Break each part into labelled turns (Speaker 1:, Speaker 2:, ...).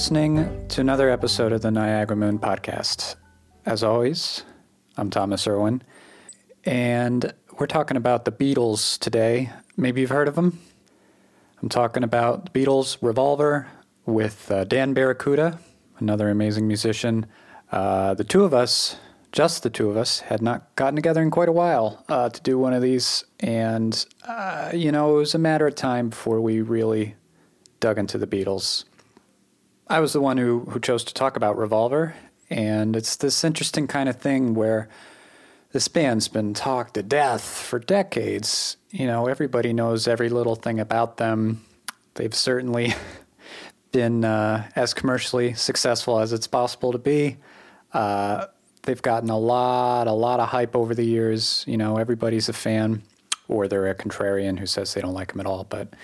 Speaker 1: listening to another episode of the Niagara Moon podcast. As always, I'm Thomas Irwin, and we're talking about the Beatles today. Maybe you've heard of them. I'm talking about the Beatles Revolver with uh, Dan Barracuda, another amazing musician. Uh, the two of us, just the two of us, had not gotten together in quite a while uh, to do one of these, and uh, you know, it was a matter of time before we really dug into the Beatles. I was the one who, who chose to talk about Revolver, and it's this interesting kind of thing where this band's been talked to death for decades. You know, everybody knows every little thing about them. They've certainly been uh, as commercially successful as it's possible to be. Uh, they've gotten a lot, a lot of hype over the years. You know, everybody's a fan, or they're a contrarian who says they don't like them at all. But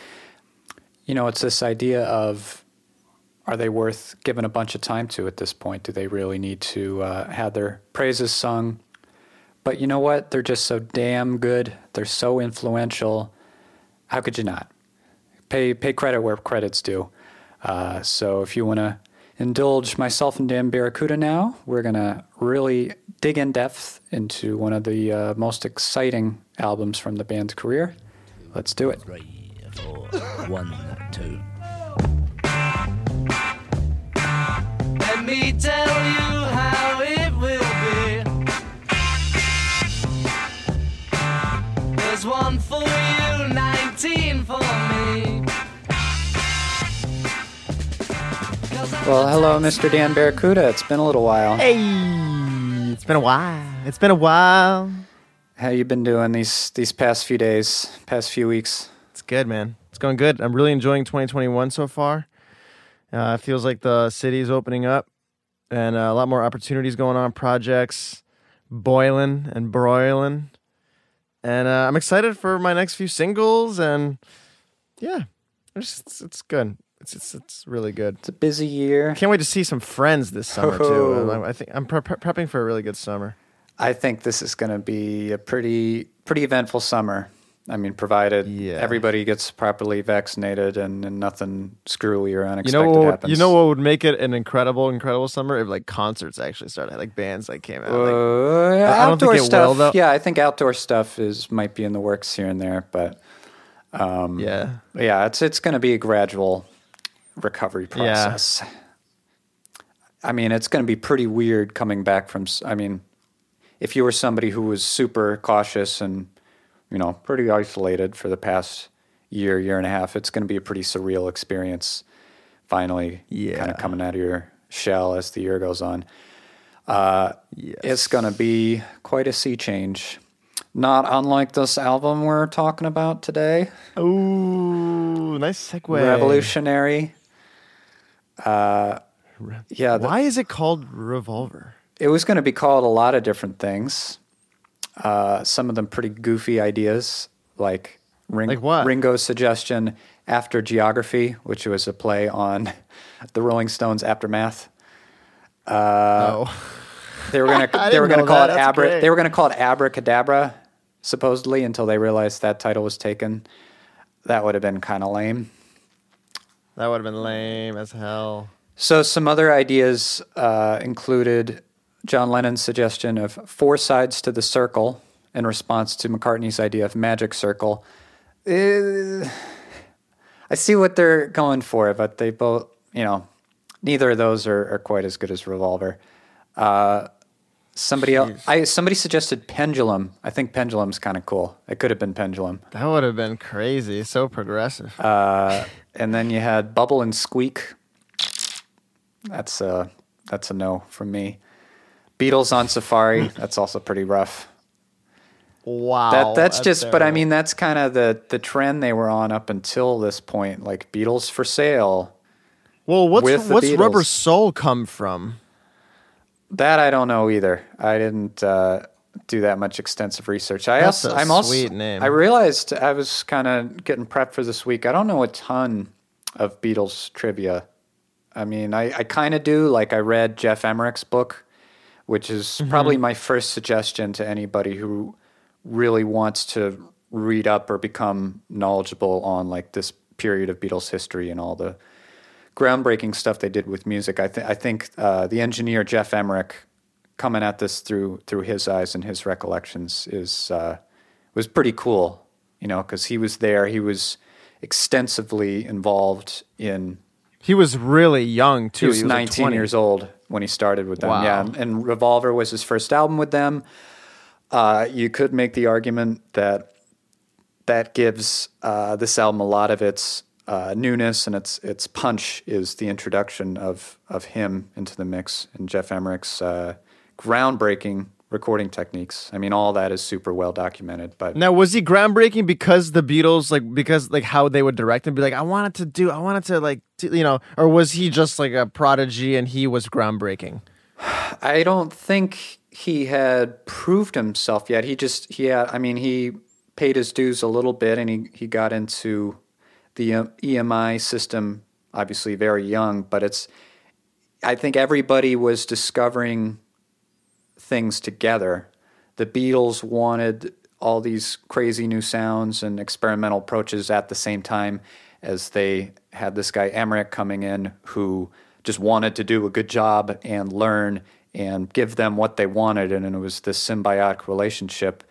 Speaker 1: you know, it's this idea of are they worth giving a bunch of time to at this point? Do they really need to uh, have their praises sung? But you know what? They're just so damn good. They're so influential. How could you not? Pay pay credit where credit's due. Uh, so if you want to indulge myself and Dan Barracuda now, we're gonna really dig in depth into one of the uh, most exciting albums from the band's career. Let's do it.
Speaker 2: Three, four, one, two.
Speaker 1: Well, hello, Mr. Dan Barracuda. It's been a little while.
Speaker 3: Hey, it's been a while. It's been a while.
Speaker 1: How you been doing these these past few days, past few weeks?
Speaker 3: It's good, man. It's going good. I'm really enjoying 2021 so far. Uh, it feels like the city is opening up and uh, a lot more opportunities going on, projects boiling and broiling. And uh, I'm excited for my next few singles. And yeah, it's, it's, it's good. It's, it's, it's really good.
Speaker 1: It's a busy year.
Speaker 3: Can't wait to see some friends this summer, too. I, I think I'm pre- pre- prepping for a really good summer.
Speaker 1: I think this is going to be a pretty pretty eventful summer. I mean, provided
Speaker 3: Yeah.
Speaker 1: everybody gets properly vaccinated and, and nothing screwy or
Speaker 3: You
Speaker 1: unexpected
Speaker 3: know what?
Speaker 1: happens.
Speaker 3: You know what would make it an incredible, incredible summer if like concerts actually started, like bands like came out. like,
Speaker 1: Uh,
Speaker 3: I
Speaker 1: outdoor stuff. Yeah, I think outdoor stuff is might be in the works here and there, but
Speaker 3: yeah,
Speaker 1: yeah, it's it's going to be a gradual recovery
Speaker 3: Yeah.
Speaker 1: process. I mean, it's going to be pretty weird coming back from. I mean, if you were somebody who was super cautious and you know pretty isolated for the past year, year and a half, it's going to be a pretty surreal experience. Finally,
Speaker 3: yeah.
Speaker 1: kind of coming out of your shell as the year goes on. Uh,
Speaker 3: Yes.
Speaker 1: It's going to be quite a sea change. Not unlike this album we're talking about today.
Speaker 3: Ooh, nice segue.
Speaker 1: revolutionary. Uh, yeah, the-
Speaker 3: Why is it called Revolver?
Speaker 1: it was going to be called a lot of different things. Uh, some of them pretty goofy ideas, like, Ring-
Speaker 3: Like what?
Speaker 1: Ringo's suggestion after Geography, which was a play on the Rolling Stones aftermath.
Speaker 3: oh,
Speaker 1: They were gonna they were gonna call
Speaker 3: that.
Speaker 1: it
Speaker 3: That's
Speaker 1: Abra
Speaker 3: great.
Speaker 1: they were gonna call it Abracadabra, supposedly until they realized that title was taken. That would have been kind of lame.
Speaker 3: That would have been lame as hell.
Speaker 1: So some other ideas uh, included John Lennon's suggestion of four sides to the circle in response to McCartney's idea of magic circle. Uh, I see what they're going for, but they both, you know, neither of those are, are quite as good as Revolver. Uh, somebody else, I somebody suggested pendulum. I think pendulum's kind of cool. It could have been pendulum.
Speaker 3: That would have been crazy. So progressive.
Speaker 1: And then you had Bubble and Squeak. That's a that's a no from me. Beatles on Safari. that's also pretty rough.
Speaker 3: wow.
Speaker 1: That that's, just. But I mean, that's kind of the the trend they were on up until this point. Like Beatles for sale.
Speaker 3: well, what's what's Rubber
Speaker 1: Beatles.
Speaker 3: Soul come from?
Speaker 1: That I don't know either. I didn't uh, do that much extensive research. I
Speaker 3: That's
Speaker 1: also
Speaker 3: a
Speaker 1: I'm also
Speaker 3: sweet name.
Speaker 1: I realized I was kind of getting prepped for this week. I don't know a ton of Beatles trivia. I mean, I, I kind of do. Like I read Geoff Emerick's book, which is
Speaker 3: Mm-hmm.
Speaker 1: probably my first suggestion to anybody who really wants to read up or become knowledgeable on like this period of Beatles history and all the groundbreaking stuff they did with music. I, th- I think uh, the engineer Geoff Emerick, coming at this through through his eyes and his recollections, is uh, was pretty cool. You know, because he was there. He was extensively involved in.
Speaker 3: He was really young too.
Speaker 1: He was,
Speaker 3: like
Speaker 1: 19
Speaker 3: 20.
Speaker 1: years old when he started with them.
Speaker 3: Wow.
Speaker 1: Yeah, and Revolver was his first album with them. Uh, you could make the argument that that gives uh, this album a lot of its uh, newness and its its punch is the introduction of of him into the mix and Geoff Emerick's uh, groundbreaking recording techniques. I mean, all that is super well documented. But
Speaker 3: Now, was he groundbreaking because the Beatles, like, because like how they would direct him, be like, I wanted to do, I wanted to like, to, you know, or was he just like a prodigy and he was groundbreaking?
Speaker 1: I don't think he had proved himself yet. He just he had. I mean, he paid his dues a little bit, and he he got into the EMI system. Obviously, very young, but it's. I think everybody was discovering things together. The Beatles wanted all these crazy new sounds and experimental approaches at the same time as they had this guy Emerick coming in who just wanted to do a good job and learn and give them what they wanted. And it was this symbiotic relationship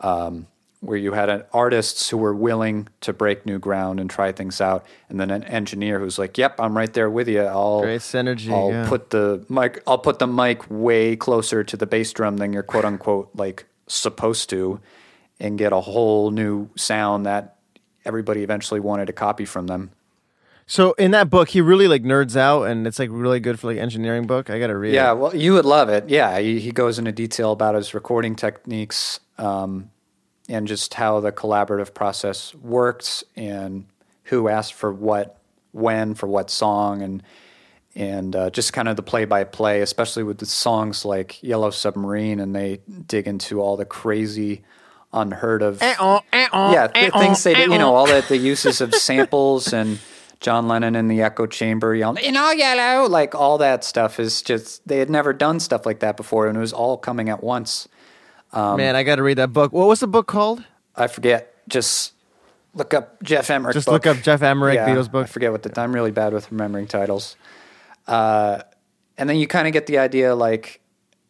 Speaker 1: um, where you had an artists who were willing to break new ground and try things out, and then an engineer who's like, "Yep, I'm right there with you. I'll
Speaker 3: Great synergy,
Speaker 1: I'll
Speaker 3: yeah.
Speaker 1: put the mic. I'll put the mic way closer to the bass drum than you're quote unquote like supposed to, and get a whole new sound that everybody eventually wanted to copy from them.
Speaker 3: So in that book, he really like nerds out, and it's like really good for like engineering book. I gotta read
Speaker 1: Yeah,
Speaker 3: it.
Speaker 1: well, you would love it. Yeah, he, he goes into detail about his recording techniques um, and just how the collaborative process works and who asked for what, when, for what song, and and uh, just kind of the play by play, especially with the songs like Yellow Submarine, and they dig into all the crazy, unheard of yeah, th- things they did, you know, all that the uses of samples and John Lennon in the echo chamber yelling, in all yellow, like all that stuff is just, they had never done stuff like that before and it was all coming at once.
Speaker 3: Man, I gotta read that book. What was the book called?
Speaker 1: I forget, just look up Geoff Emerick.
Speaker 3: Just
Speaker 1: book.
Speaker 3: look up Geoff Emerick
Speaker 1: Yeah,
Speaker 3: Beatles
Speaker 1: I
Speaker 3: book.
Speaker 1: forget what the, I'm really bad with remembering titles. Uh, and then you kind of get the idea like,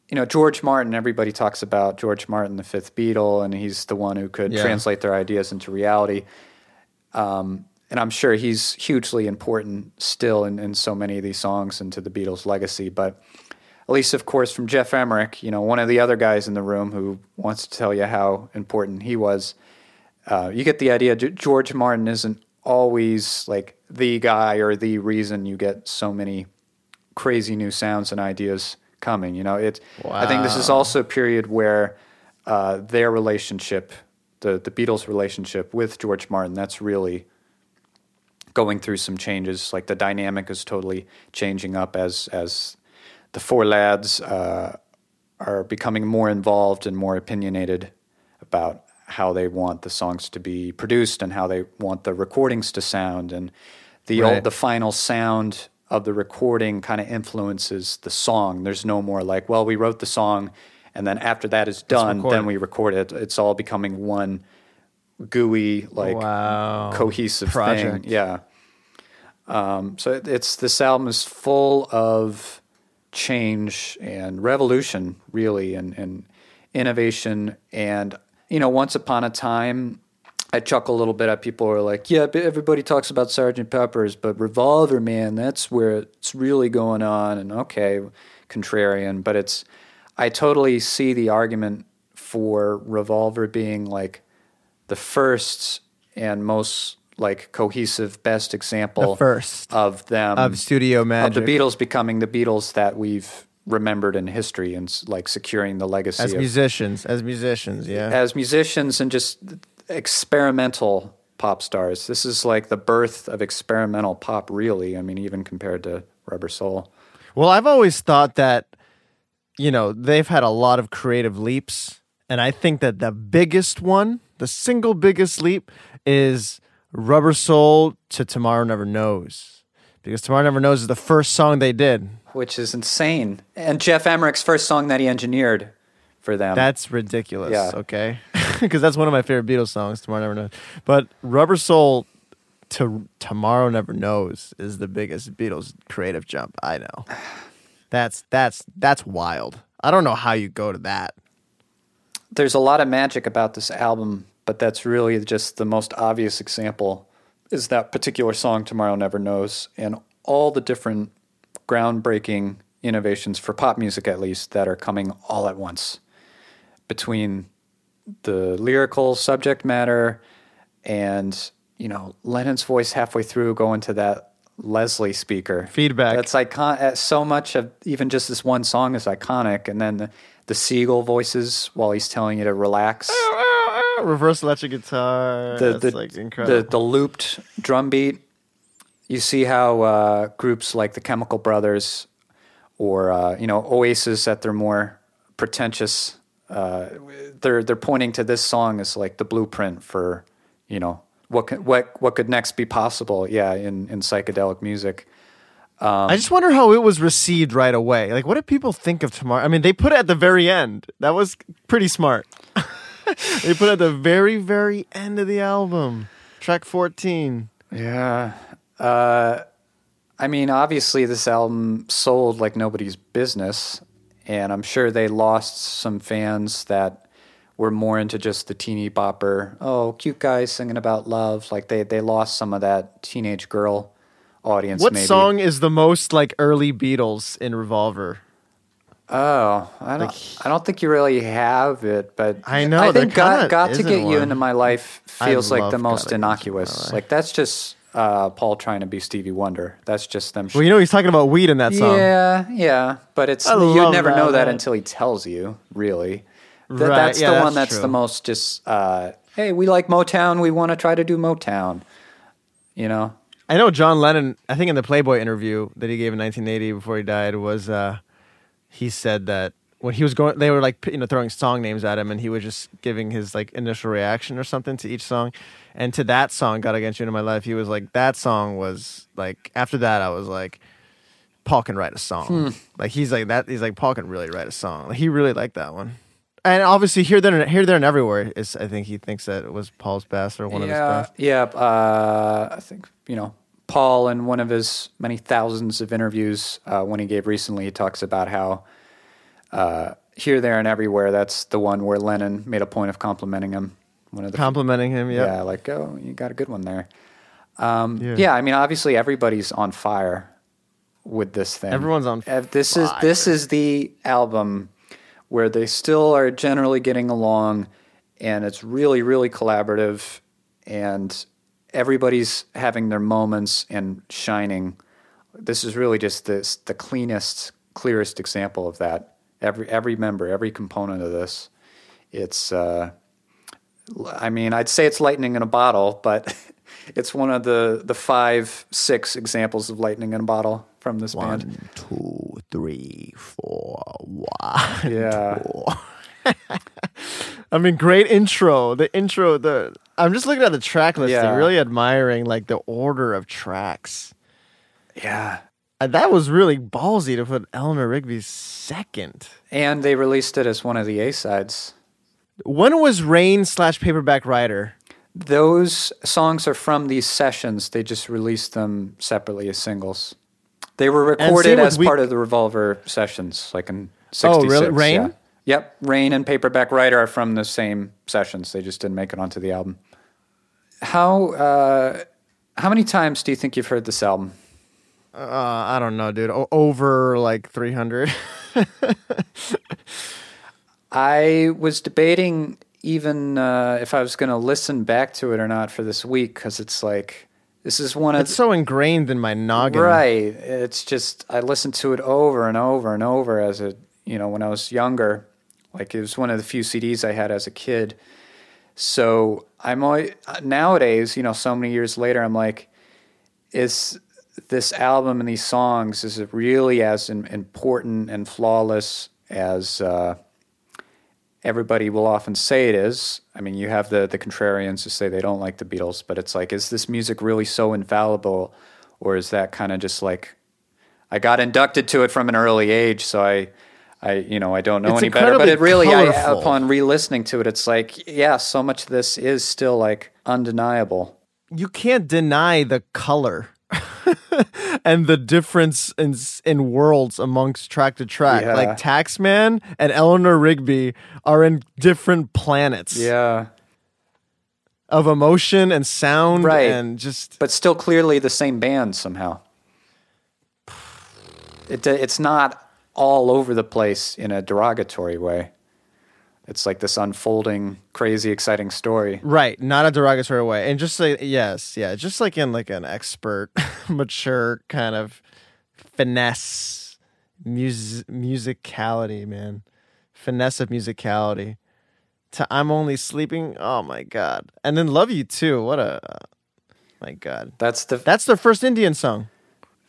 Speaker 1: you know, George Martin, everybody talks about George Martin, the fifth Beatle, and he's the one who could
Speaker 3: Yeah.
Speaker 1: translate their ideas into reality. Um, and I'm sure he's hugely important still in, in so many of these songs and to the Beatles' legacy. But at least, of course, from Geoff Emerick, you know, one of the other guys in the room who wants to tell you how important he was. Uh, you get the idea. George Martin isn't always like the guy or the reason you get so many crazy new sounds and ideas coming. You know, it. I think this is also a period where uh, their relationship, the the Beatles' relationship with George Martin, that's really going through some changes. Like the dynamic is totally changing up as as the four lads uh, are becoming more involved and more opinionated about how they want the songs to be produced and how they want the recordings to sound and the
Speaker 3: Right.
Speaker 1: old, the final sound of the recording kind of influences the song. There's no more like, well, we wrote the song and then after that is done, then we record it. It's all becoming one gooey, like
Speaker 3: Wow.
Speaker 1: cohesive
Speaker 3: Project.
Speaker 1: thing. Yeah. Um, so it, it's this album is full of change and revolution, really, and, and innovation. And you know, once upon a time, I chuckle a little bit at people who are like, "Yeah, everybody talks about Sergeant Pepper's, but Revolver Man, that's where it's really going on." And okay, contrarian, but it's I totally see the argument for Revolver being like the first and most like cohesive best example
Speaker 3: The first
Speaker 1: of them
Speaker 3: of studio magic of
Speaker 1: the Beatles becoming the Beatles that we've remembered in history and like securing the legacy
Speaker 3: as
Speaker 1: of,
Speaker 3: musicians, as musicians, yeah.
Speaker 1: as musicians and just experimental pop stars. This is like the birth of experimental pop, really. I mean, even compared to Rubber Soul.
Speaker 3: Well, I've always thought that, you know, they've had a lot of creative leaps. And I think that the biggest one, the single biggest leap, is Rubber Soul to Tomorrow Never Knows. Because Tomorrow Never Knows is the first song they did.
Speaker 1: which is insane. And Geoff Emerick's first song that he engineered for them.
Speaker 3: That's ridiculous.
Speaker 1: Yeah.
Speaker 3: Okay. Because that's one of my favorite Beatles songs, Tomorrow Never Knows. But Rubber Soul, to Tomorrow Never Knows is the biggest Beatles creative jump I know. That's that's that's wild. I don't know how you go to that.
Speaker 1: There's a lot of magic about this album, but that's really just the most obvious example is that particular song Tomorrow Never Knows and all the different groundbreaking innovations for pop music at least that are coming all at once between the lyrical subject matter and you know Lennon's voice halfway through going to that Leslie speaker
Speaker 3: Feedback.
Speaker 1: That's icon. uh, So much of even just this one song is iconic, and then the, the seagull voices while he's telling you to relax.
Speaker 3: Reverse electric guitar.
Speaker 1: The
Speaker 3: that's
Speaker 1: the,
Speaker 3: like incredible.
Speaker 1: the the looped drum beat. You see how uh, groups like the Chemical Brothers or uh, you know Oasis at their more pretentious, uh, they're they're pointing to this song as like the blueprint for you know what could, what what could next be possible. Yeah, in in psychedelic music.
Speaker 3: I just wonder how it was received right away. Like, what did people think of tomorrow? I mean, they put it at the very end. That was pretty smart. they put it at the very, very end of the album, track 14.
Speaker 1: Yeah. Uh, I mean, obviously, this album sold like nobody's business, and I'm sure they lost some fans that were more into just the teeny bopper, oh, cute guys singing about love. Like they they lost some of that teenage girl audience.
Speaker 3: What
Speaker 1: maybe.
Speaker 3: song is the most like early Beatles in Revolver?
Speaker 1: Oh, I don't. I don't think you really have it, but
Speaker 3: I know,
Speaker 1: I think "Got,
Speaker 3: kinda
Speaker 1: got to get you into my life"
Speaker 3: I
Speaker 1: feels like the most
Speaker 3: Get You Into My
Speaker 1: innocuous. Like that's just uh, Paul trying to be Stevie Wonder. That's just them.
Speaker 3: Well, you know he's talking about weed in that song.
Speaker 1: Yeah, yeah, but it's you'd never
Speaker 3: that,
Speaker 1: know that
Speaker 3: man.
Speaker 1: until he tells you. Really, Th-
Speaker 3: Right,
Speaker 1: that's
Speaker 3: yeah,
Speaker 1: the
Speaker 3: that's
Speaker 1: one that's
Speaker 3: true.
Speaker 1: the most just. Uh, hey, we like Motown. We want to try to do Motown. You know,
Speaker 3: I know John Lennon. I think in the Playboy interview that he gave in 1980 before he died was uh, he said that when he was going, they were like you know throwing song names at him, and he was just giving his like initial reaction or something to each song. And to that song, "Got to Get You Into My Life," he was like, that song was like. After that, I was like, Paul can write a song.
Speaker 1: Hmm.
Speaker 3: Like he's like that. He's like Paul can really write a song. Like, he really liked that one. And obviously, here, there, and, here, there, and everywhere is. I think he thinks that it was Paul's best or one of his best.
Speaker 1: yeah. Uh, I think you know Paul in one of his many thousands of interviews uh, when he gave recently, he talks about how uh, here, there, and everywhere. That's the one where Lennon made a point of complimenting him. One of the
Speaker 3: Complimenting him, yeah.
Speaker 1: yeah, like oh, you got a good one there. Um,
Speaker 3: Yeah.
Speaker 1: yeah. I mean, obviously, everybody's on fire with this thing.
Speaker 3: Everyone's on
Speaker 1: Uh, This is this is the album where they still are generally getting along, and it's really, really collaborative, and everybody's having their moments and shining. This is really just this the cleanest, clearest example of that. Every every member, every component of this, it's. Uh, I mean, I'd say it's lightning in a bottle, but it's one of the the five, six examples of lightning in a bottle from this band.
Speaker 3: One, two, three, four, one.
Speaker 1: Yeah.
Speaker 3: I mean, great intro. The intro, the I'm just looking at the track listing,
Speaker 1: Yeah.
Speaker 3: really admiring like the order of tracks.
Speaker 1: Yeah.
Speaker 3: And that was really ballsy to put Eleanor Rigby second.
Speaker 1: And they released it as one of the A sides.
Speaker 3: When was Rain slash Paperback Writer?
Speaker 1: Those songs are from these sessions. They just released them separately as singles. They were recorded as
Speaker 3: We-
Speaker 1: part of the Revolver sessions, like in '66.
Speaker 3: Oh, really? Rain?
Speaker 1: yeah. Yep, Rain and Paperback Writer are from the same sessions. They just didn't make it onto the album. How uh, how many times do you think you've heard this album?
Speaker 3: Uh, I don't know, dude. O- over like 300.
Speaker 1: I was debating even uh, if I was going to listen back to it or not for this week because it's like this is one of
Speaker 3: it's so ingrained in my noggin.
Speaker 1: right. It's just I listened to it over and over and over as a you know when I was younger. Like it was one of the few CDs I had as a kid. So I'm always, nowadays, you know, so many years later, I'm like, is this album and these songs is it really as im- important and flawless as uh, everybody will often say it is? I mean, you have the the contrarians who say they don't like the Beatles, but it's like, is this music really so infallible, or is that kind of just like I got inducted to it from an early age, so I. I you know I don't know
Speaker 3: It's
Speaker 1: any better, but it really I, upon re-listening to it, it's like yeah, so much of this is still like undeniable.
Speaker 3: you can't deny the color and the difference in in worlds amongst track to track.
Speaker 1: Yeah.
Speaker 3: Like Taxman and Eleanor Rigby are in different planets
Speaker 1: Yeah.
Speaker 3: of emotion and sound
Speaker 1: Right.
Speaker 3: and just
Speaker 1: But still clearly the same band somehow. It, it's not all over the place in a derogatory way. It's like this unfolding, crazy, exciting story.
Speaker 3: right, not a derogatory way. And just like yes, yeah, just like in like an expert, mature kind of finesse mus- musicality, man. Finesse of musicality. To I'm only sleeping. Oh my god. And then Love You Too. What a oh my god.
Speaker 1: That's the
Speaker 3: That's their first Indian song.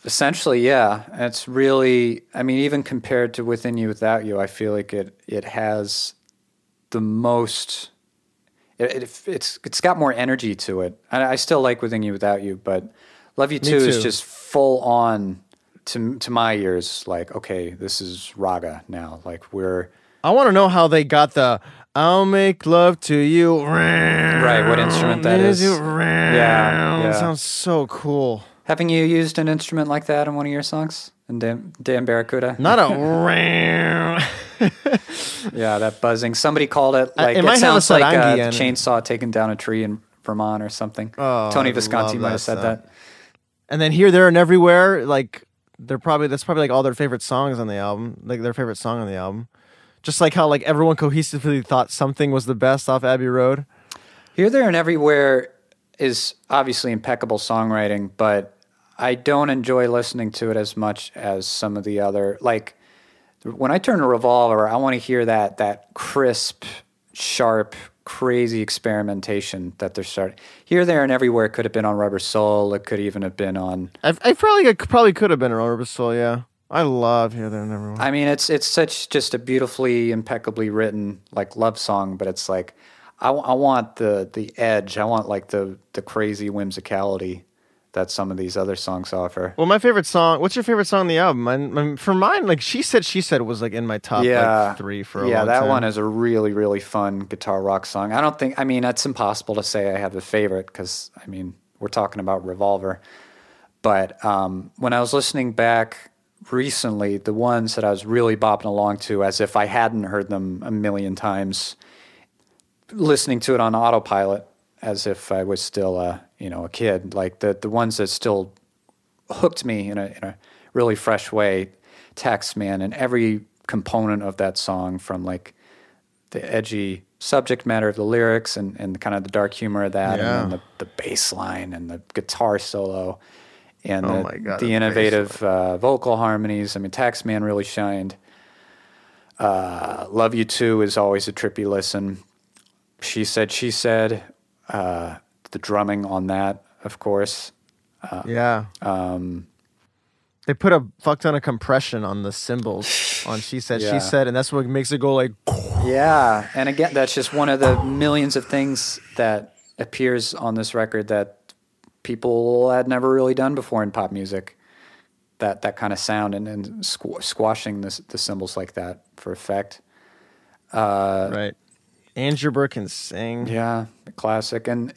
Speaker 1: Essentially, yeah. It's really, I mean, even compared to Within You Without You, I feel like it it has the most. It, it, it's it's got more energy to it. I, I still like Within You Without You, but Love You Too, is just full on to to my ears. Like, okay, this is raga now. Like we're
Speaker 3: I want to know how they got the I'll make love to you.
Speaker 1: right. What instrument that is?
Speaker 3: Yeah,
Speaker 1: yeah.
Speaker 3: Sounds so cool.
Speaker 1: Having you used an instrument like that in one of your songs? And Dan, Dan Barracuda?
Speaker 3: Not a
Speaker 1: Yeah, that buzzing. Somebody called it
Speaker 3: Uh,
Speaker 1: like
Speaker 3: it
Speaker 1: it,
Speaker 3: a
Speaker 1: sounds like a
Speaker 3: it.
Speaker 1: chainsaw taking down a tree in Vermont or something.
Speaker 3: Oh,
Speaker 1: Tony Visconti might have said
Speaker 3: song.
Speaker 1: that.
Speaker 3: And then here, there, and everywhere. Like they're probably that's probably like all their favorite songs on the album. Like their favorite song on the album. Just like how like everyone cohesively thought something was the best off Abbey Road.
Speaker 1: Here, there, and everywhere is obviously impeccable songwriting, but I don't enjoy listening to it as much as some of the other. Like when I turn to Revolver, I want to hear that that crisp, sharp, crazy experimentation that they're starting. Here, there, and everywhere It could have been on Rubber Soul. It could even have been on
Speaker 3: I, I probably I probably could have been on Rubber Soul. Yeah, I love here, there, and everywhere.
Speaker 1: I mean, it's it's such just a beautifully, impeccably written like love song, but it's like I, I want the the edge. I want like the the crazy whimsicality that some of these other songs offer.
Speaker 3: Well, my favorite song. What's your favorite song on the album? Mine, for mine, like she said, she said it was like in my top
Speaker 1: yeah,
Speaker 3: like three for a
Speaker 1: while.
Speaker 3: yeah.
Speaker 1: That
Speaker 3: time.
Speaker 1: one is a really really fun guitar rock song. I don't think. I mean, it's impossible to say I have a favorite because I mean we're talking about Revolver. But um, when I was listening back recently, the ones that I was really bopping along to, as if I hadn't heard them a million times, listening to it on autopilot, as if I was still a you know a kid. Like the the ones that still hooked me in a in a really fresh way. Taxman and every component of that song, from like the edgy subject matter of the lyrics and, and kind of the dark humor of that,
Speaker 3: Yeah.
Speaker 1: and then the, the bass line and the guitar solo, and
Speaker 3: Oh
Speaker 1: the,
Speaker 3: God,
Speaker 1: the
Speaker 3: the
Speaker 1: innovative uh, vocal harmonies. I mean, Taxman really shined. Uh, Love You Too is always a trippy listen. She said, she said, uh, the drumming on that, of course.
Speaker 3: Uh, Yeah.
Speaker 1: Um,
Speaker 3: They put a fuck ton of compression on the cymbals on she said
Speaker 1: Yeah.
Speaker 3: she said, and that's what makes it go like.
Speaker 1: Yeah, and again, that's just one of the millions of things that appears on this record that people had never really done before in pop music. That that kind of sound and, and squ- squashing the the cymbals like that for effect. Uh,
Speaker 3: right. And Your Bird can sing.
Speaker 1: Yeah, classic, and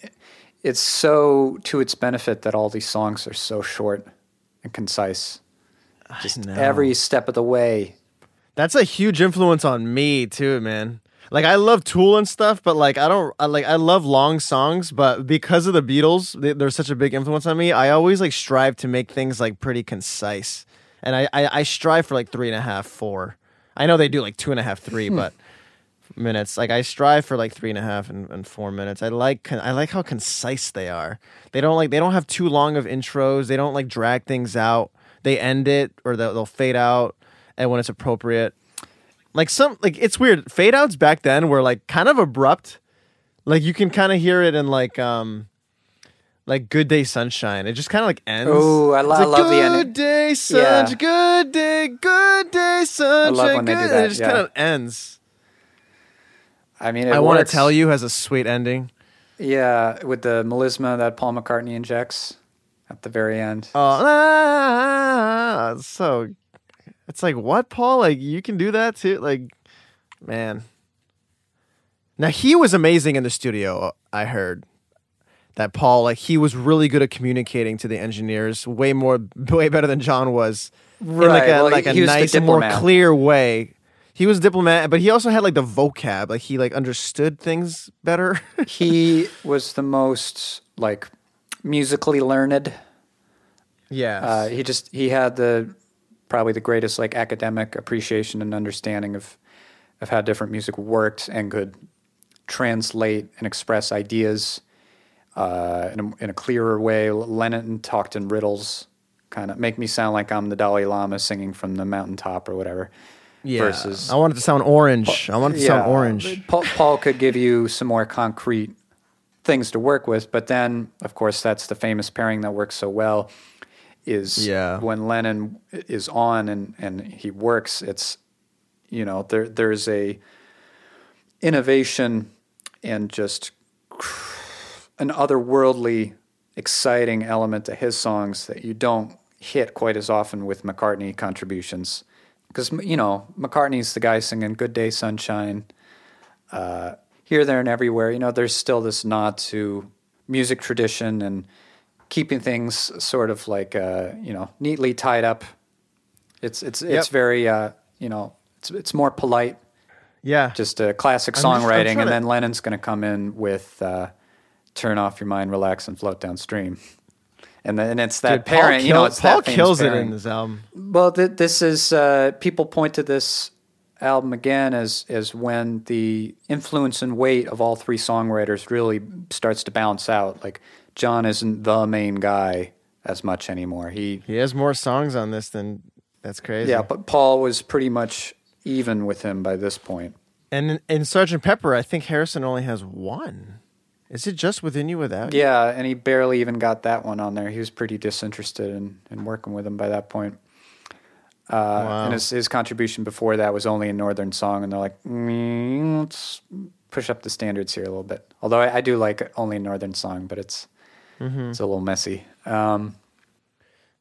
Speaker 1: it's so to its benefit that all these songs are so short and concise.
Speaker 3: Just
Speaker 1: Every step of the way,
Speaker 3: That's a huge influence on me too, man. Like I love Tool and stuff, but like I don't I, like I love long songs, but because of the Beatles, they, they're such a big influence on me. I always like strive to make things like pretty concise, and I I, I strive for like three and a half, four. I know they do like two and a half, three, but minutes. Like I strive for like three and a half and, and four minutes. I like con- I like how concise they are. They don't like they don't have too long of intros. They don't like drag things out. They end it or they'll, they'll fade out, and when it's appropriate. Like some like it's weird. Fade outs back then were like kind of abrupt. Like you can kind of hear it in like um like Good Day Sunshine. It just kind of like ends.
Speaker 1: Oh, I lo-
Speaker 3: It's
Speaker 1: I
Speaker 3: like,
Speaker 1: love the
Speaker 3: end.
Speaker 1: Good
Speaker 3: day sunshine.
Speaker 1: Yeah.
Speaker 3: Good day. Good day sunshine.
Speaker 1: I love when they do
Speaker 3: good-
Speaker 1: that,
Speaker 3: It just
Speaker 1: yeah.
Speaker 3: kind of ends.
Speaker 1: I mean, it
Speaker 3: I want to tell you has a sweet ending.
Speaker 1: Yeah, with the melisma that Paul McCartney injects at the very end.
Speaker 3: Oh, ah, so it's like what, Paul? Like you can do that too? Like, man. Now he was amazing in the studio. I heard that Paul like he was really good at communicating to the engineers, way more, way better than John was. In like
Speaker 1: Right,
Speaker 3: a
Speaker 1: well,
Speaker 3: like a nice more clear way. He was a diplomat, but he also had like the vocab, like he like understood things better.
Speaker 1: he was the most like musically learned.
Speaker 3: yeah,
Speaker 1: Uh, he just he had the probably the greatest like academic appreciation and understanding of of how different music worked and could translate and express ideas uh, in, a, in a clearer way. Lennon talked in riddles, kind of make me sound like I'm the Dalai Lama singing from the mountaintop or whatever.
Speaker 3: Yeah.
Speaker 1: versus-
Speaker 3: I want it to sound orange. I want it to sound orange.
Speaker 1: Paul, Paul could give you some more concrete things to work with, but then, of course, that's the famous pairing that works so well. Is
Speaker 3: Yeah.
Speaker 1: when Lennon is on and and he works. It's you know there there's a innovation and just an otherworldly, exciting element to his songs that you don't hit quite as often with McCartney contributions. Because, you know, McCartney's the guy singing Good Day Sunshine, uh, here, there, and everywhere. You know, there's still this nod to music tradition and keeping things sort of like, uh, you know, neatly tied up. It's, it's, it's
Speaker 3: Yep.
Speaker 1: very, uh, you know, it's, it's more polite
Speaker 3: Yeah,
Speaker 1: just a classic
Speaker 3: I'm
Speaker 1: songwriting, and
Speaker 3: to-
Speaker 1: then Lennon's going to come in with uh, "Turn Off Your Mind, Relax, and Float Downstream," and then and it's that
Speaker 3: Dude, Paul,
Speaker 1: pairing. you know, it's
Speaker 3: Paul
Speaker 1: that
Speaker 3: kills it in this album.
Speaker 1: Well, th- this is uh, people point to this album again as as when the influence and weight of all three songwriters really starts to balance out. Like John isn't the main guy as much anymore. He
Speaker 3: He has more songs on this than that's crazy.
Speaker 1: yeah, but Paul was pretty much even with him by this point.
Speaker 3: And in, in Sergeant Pepper, I think Harrison only has one. Is it just within you without? You?
Speaker 1: Yeah, and he barely even got that one on there. He was pretty disinterested in, in working with him by that point. Uh,
Speaker 3: Wow.
Speaker 1: And his, his contribution before that was only a Northern song, and they're like, mm, let's push up the standards here a little bit. Although I, I do like only a Northern song, but it's
Speaker 3: Mm-hmm.
Speaker 1: it's a little messy. Um,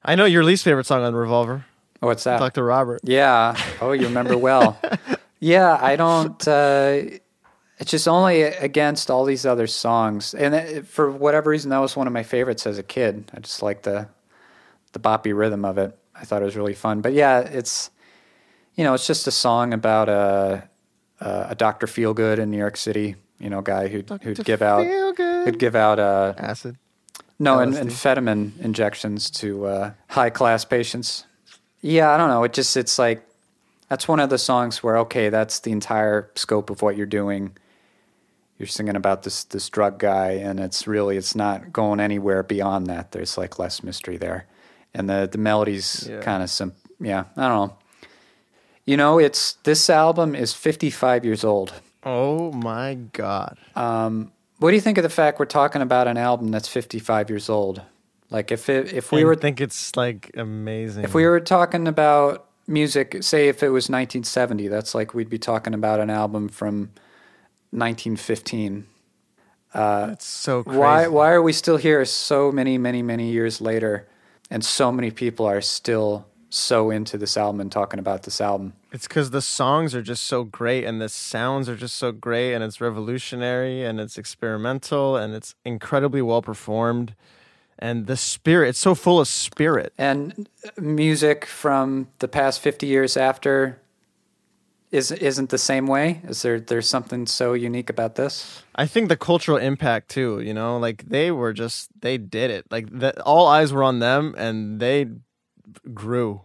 Speaker 3: I know your least favorite song on Revolver.
Speaker 1: Oh, what's that?
Speaker 3: Dr. Robert.
Speaker 1: Yeah. Oh, you remember well. yeah, I don't. Uh, it's just only against all these other songs, and it, for whatever reason, that was one of my favorites as a kid. I just like the the boppy rhythm of it. I thought it was really fun. But yeah, it's you know, it's just a song about a a, a Doctor Feelgood in New York City. You know, guy who'd who'd give out
Speaker 3: Feelgood.
Speaker 1: who'd give out uh,
Speaker 3: Acid.
Speaker 1: no, and
Speaker 3: LSD.
Speaker 1: amphetamine injections to uh, high class patients. Yeah, I don't know. It just it's like that's one of the songs where okay, that's the entire scope of what you're doing. You're singing about this this drug guy, and it's really it's not going anywhere beyond that. There's like less mystery there, and the the melodies
Speaker 3: Yeah.
Speaker 1: kind of sim. Yeah, I don't know. You know, it's this album is 55 years old.
Speaker 3: Oh my god.
Speaker 1: Um, what do you think of the fact we're talking about an album that's 55 years old? Like if it, if we
Speaker 3: I
Speaker 1: were
Speaker 3: think it's like amazing.
Speaker 1: If we were talking about music, say if it was 1970, that's like we'd be talking about an album from 1915.
Speaker 3: Uh, That's so crazy.
Speaker 1: Why why are we still here so many many many years later and so many people are still so into this album and talking about this album?
Speaker 3: It's because the songs are just so great and the sounds are just so great and it's revolutionary and it's experimental and it's incredibly well performed. And the spirit, it's so full of spirit.
Speaker 1: And music from the past 50 years after is isn't the same way? Is there there's something so unique about this?
Speaker 3: I think the cultural impact too, you know, like they were just, they did it. Like that, all eyes were on them and they grew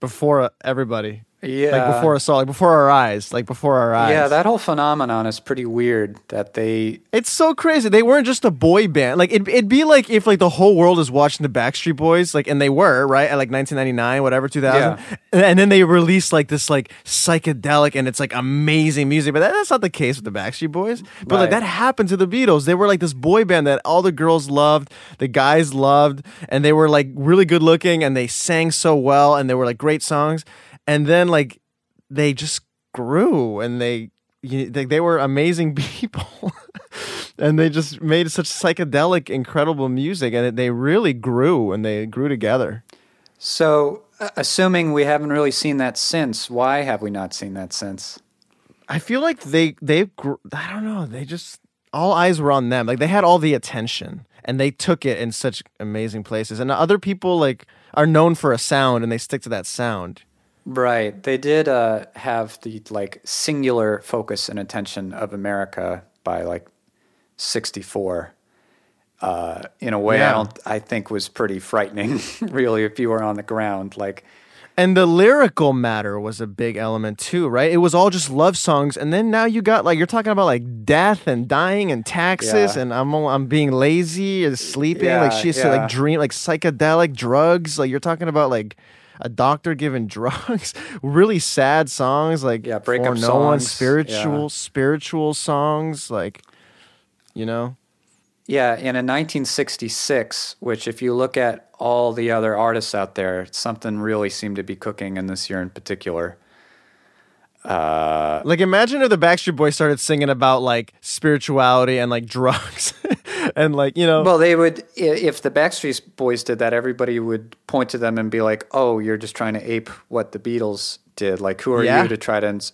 Speaker 3: before everybody.
Speaker 1: Yeah.
Speaker 3: Like before us all, like before our eyes, like before our eyes.
Speaker 1: Yeah, that whole phenomenon is pretty weird that they
Speaker 3: It's so crazy. They weren't just a boy band. Like it, it'd be like if like the whole world is watching the Backstreet Boys, like and they were right at like 1999, whatever, 2000,
Speaker 1: Yeah.
Speaker 3: and, and then they released like this like psychedelic and it's like amazing music. But that, that's not the case with the Backstreet Boys. But like that happened to the Beatles. They were like this boy band that all the girls loved, the guys loved, and they were like really good looking and they sang so well and they were like great songs. And then like they just grew and they you, they, they were amazing people and they just made such psychedelic incredible music and they really grew and they grew together
Speaker 1: So, uh, assuming we haven't really seen that since, why have we not seen that since?
Speaker 3: i feel like they they i don't know they just all eyes were on them. Like they had all the attention and they took it in such amazing places. And other people like are known for a sound and they stick to that sound.
Speaker 1: Right. They did uh, have the like singular focus and attention of America by like 64. Uh, in a way, I don't. I think was pretty frightening. really, if you were on the ground, like
Speaker 3: And the lyrical matter was a big element too, right? It was all just love songs, and then now you got like you're talking about like death and dying and taxes,
Speaker 1: Yeah.
Speaker 3: and I'm I'm being lazy and sleeping. like
Speaker 1: Yeah,
Speaker 3: she said,
Speaker 1: yeah.
Speaker 3: like dream, like psychedelic drugs. Like you're talking about like a doctor giving drugs. really sad songs, like
Speaker 1: Yeah, breakup
Speaker 3: for no one, spiritual,
Speaker 1: yeah.
Speaker 3: spiritual songs, like you know.
Speaker 1: Yeah, and in 1966, which if you look at all the other artists out there, something really seemed to be cooking in this year in particular. Uh,
Speaker 3: Like imagine if the Backstreet Boys started singing about like spirituality and like drugs, and like you know.
Speaker 1: well, they would if the Backstreet Boys did that, everybody would point to them and be like, "Oh, you're just trying to ape what the Beatles did. Like, who are
Speaker 3: Yeah.
Speaker 1: you to try to?" ins-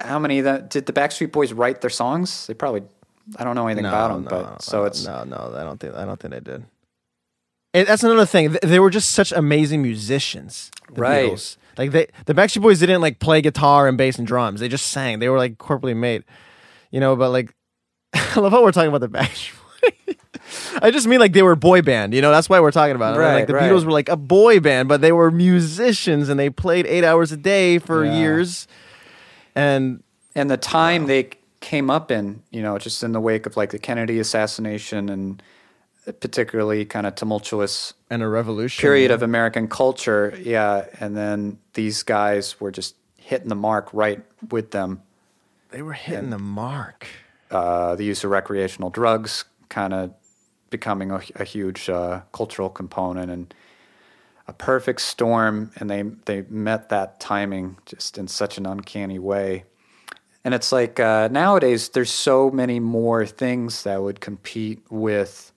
Speaker 1: How many of that did the Backstreet Boys write their songs? They probably. I don't know anything about them, but so it's
Speaker 3: no, no. I don't think I don't think they did. And that's another thing. They were just such amazing musicians. the
Speaker 1: Right.
Speaker 3: Beatles. Like they, the Backstreet Boys didn't like play guitar and bass and drums. They just sang. They were like corporately made, you know. But like, I love how we're talking about the Backstreet. I just mean like they were boy band. You know, that's why we're talking about it.
Speaker 1: Right,
Speaker 3: like the
Speaker 1: right.
Speaker 3: Beatles were like a boy band, but they were musicians and they played eight hours a day for
Speaker 1: Yeah.
Speaker 3: years. And
Speaker 1: and the time they came up in, you know, just in the wake of like the Kennedy assassination and particularly kind of tumultuous
Speaker 3: and a revolution
Speaker 1: period of American culture, yeah, and then these guys were just hitting the mark right with them.
Speaker 3: they were hitting the mark.
Speaker 1: Uh, the use of recreational drugs kind of becoming a, a huge uh, cultural component and a perfect storm, and they they met that timing just in such an uncanny way. And it's like uh, nowadays, there's so many more things that would compete with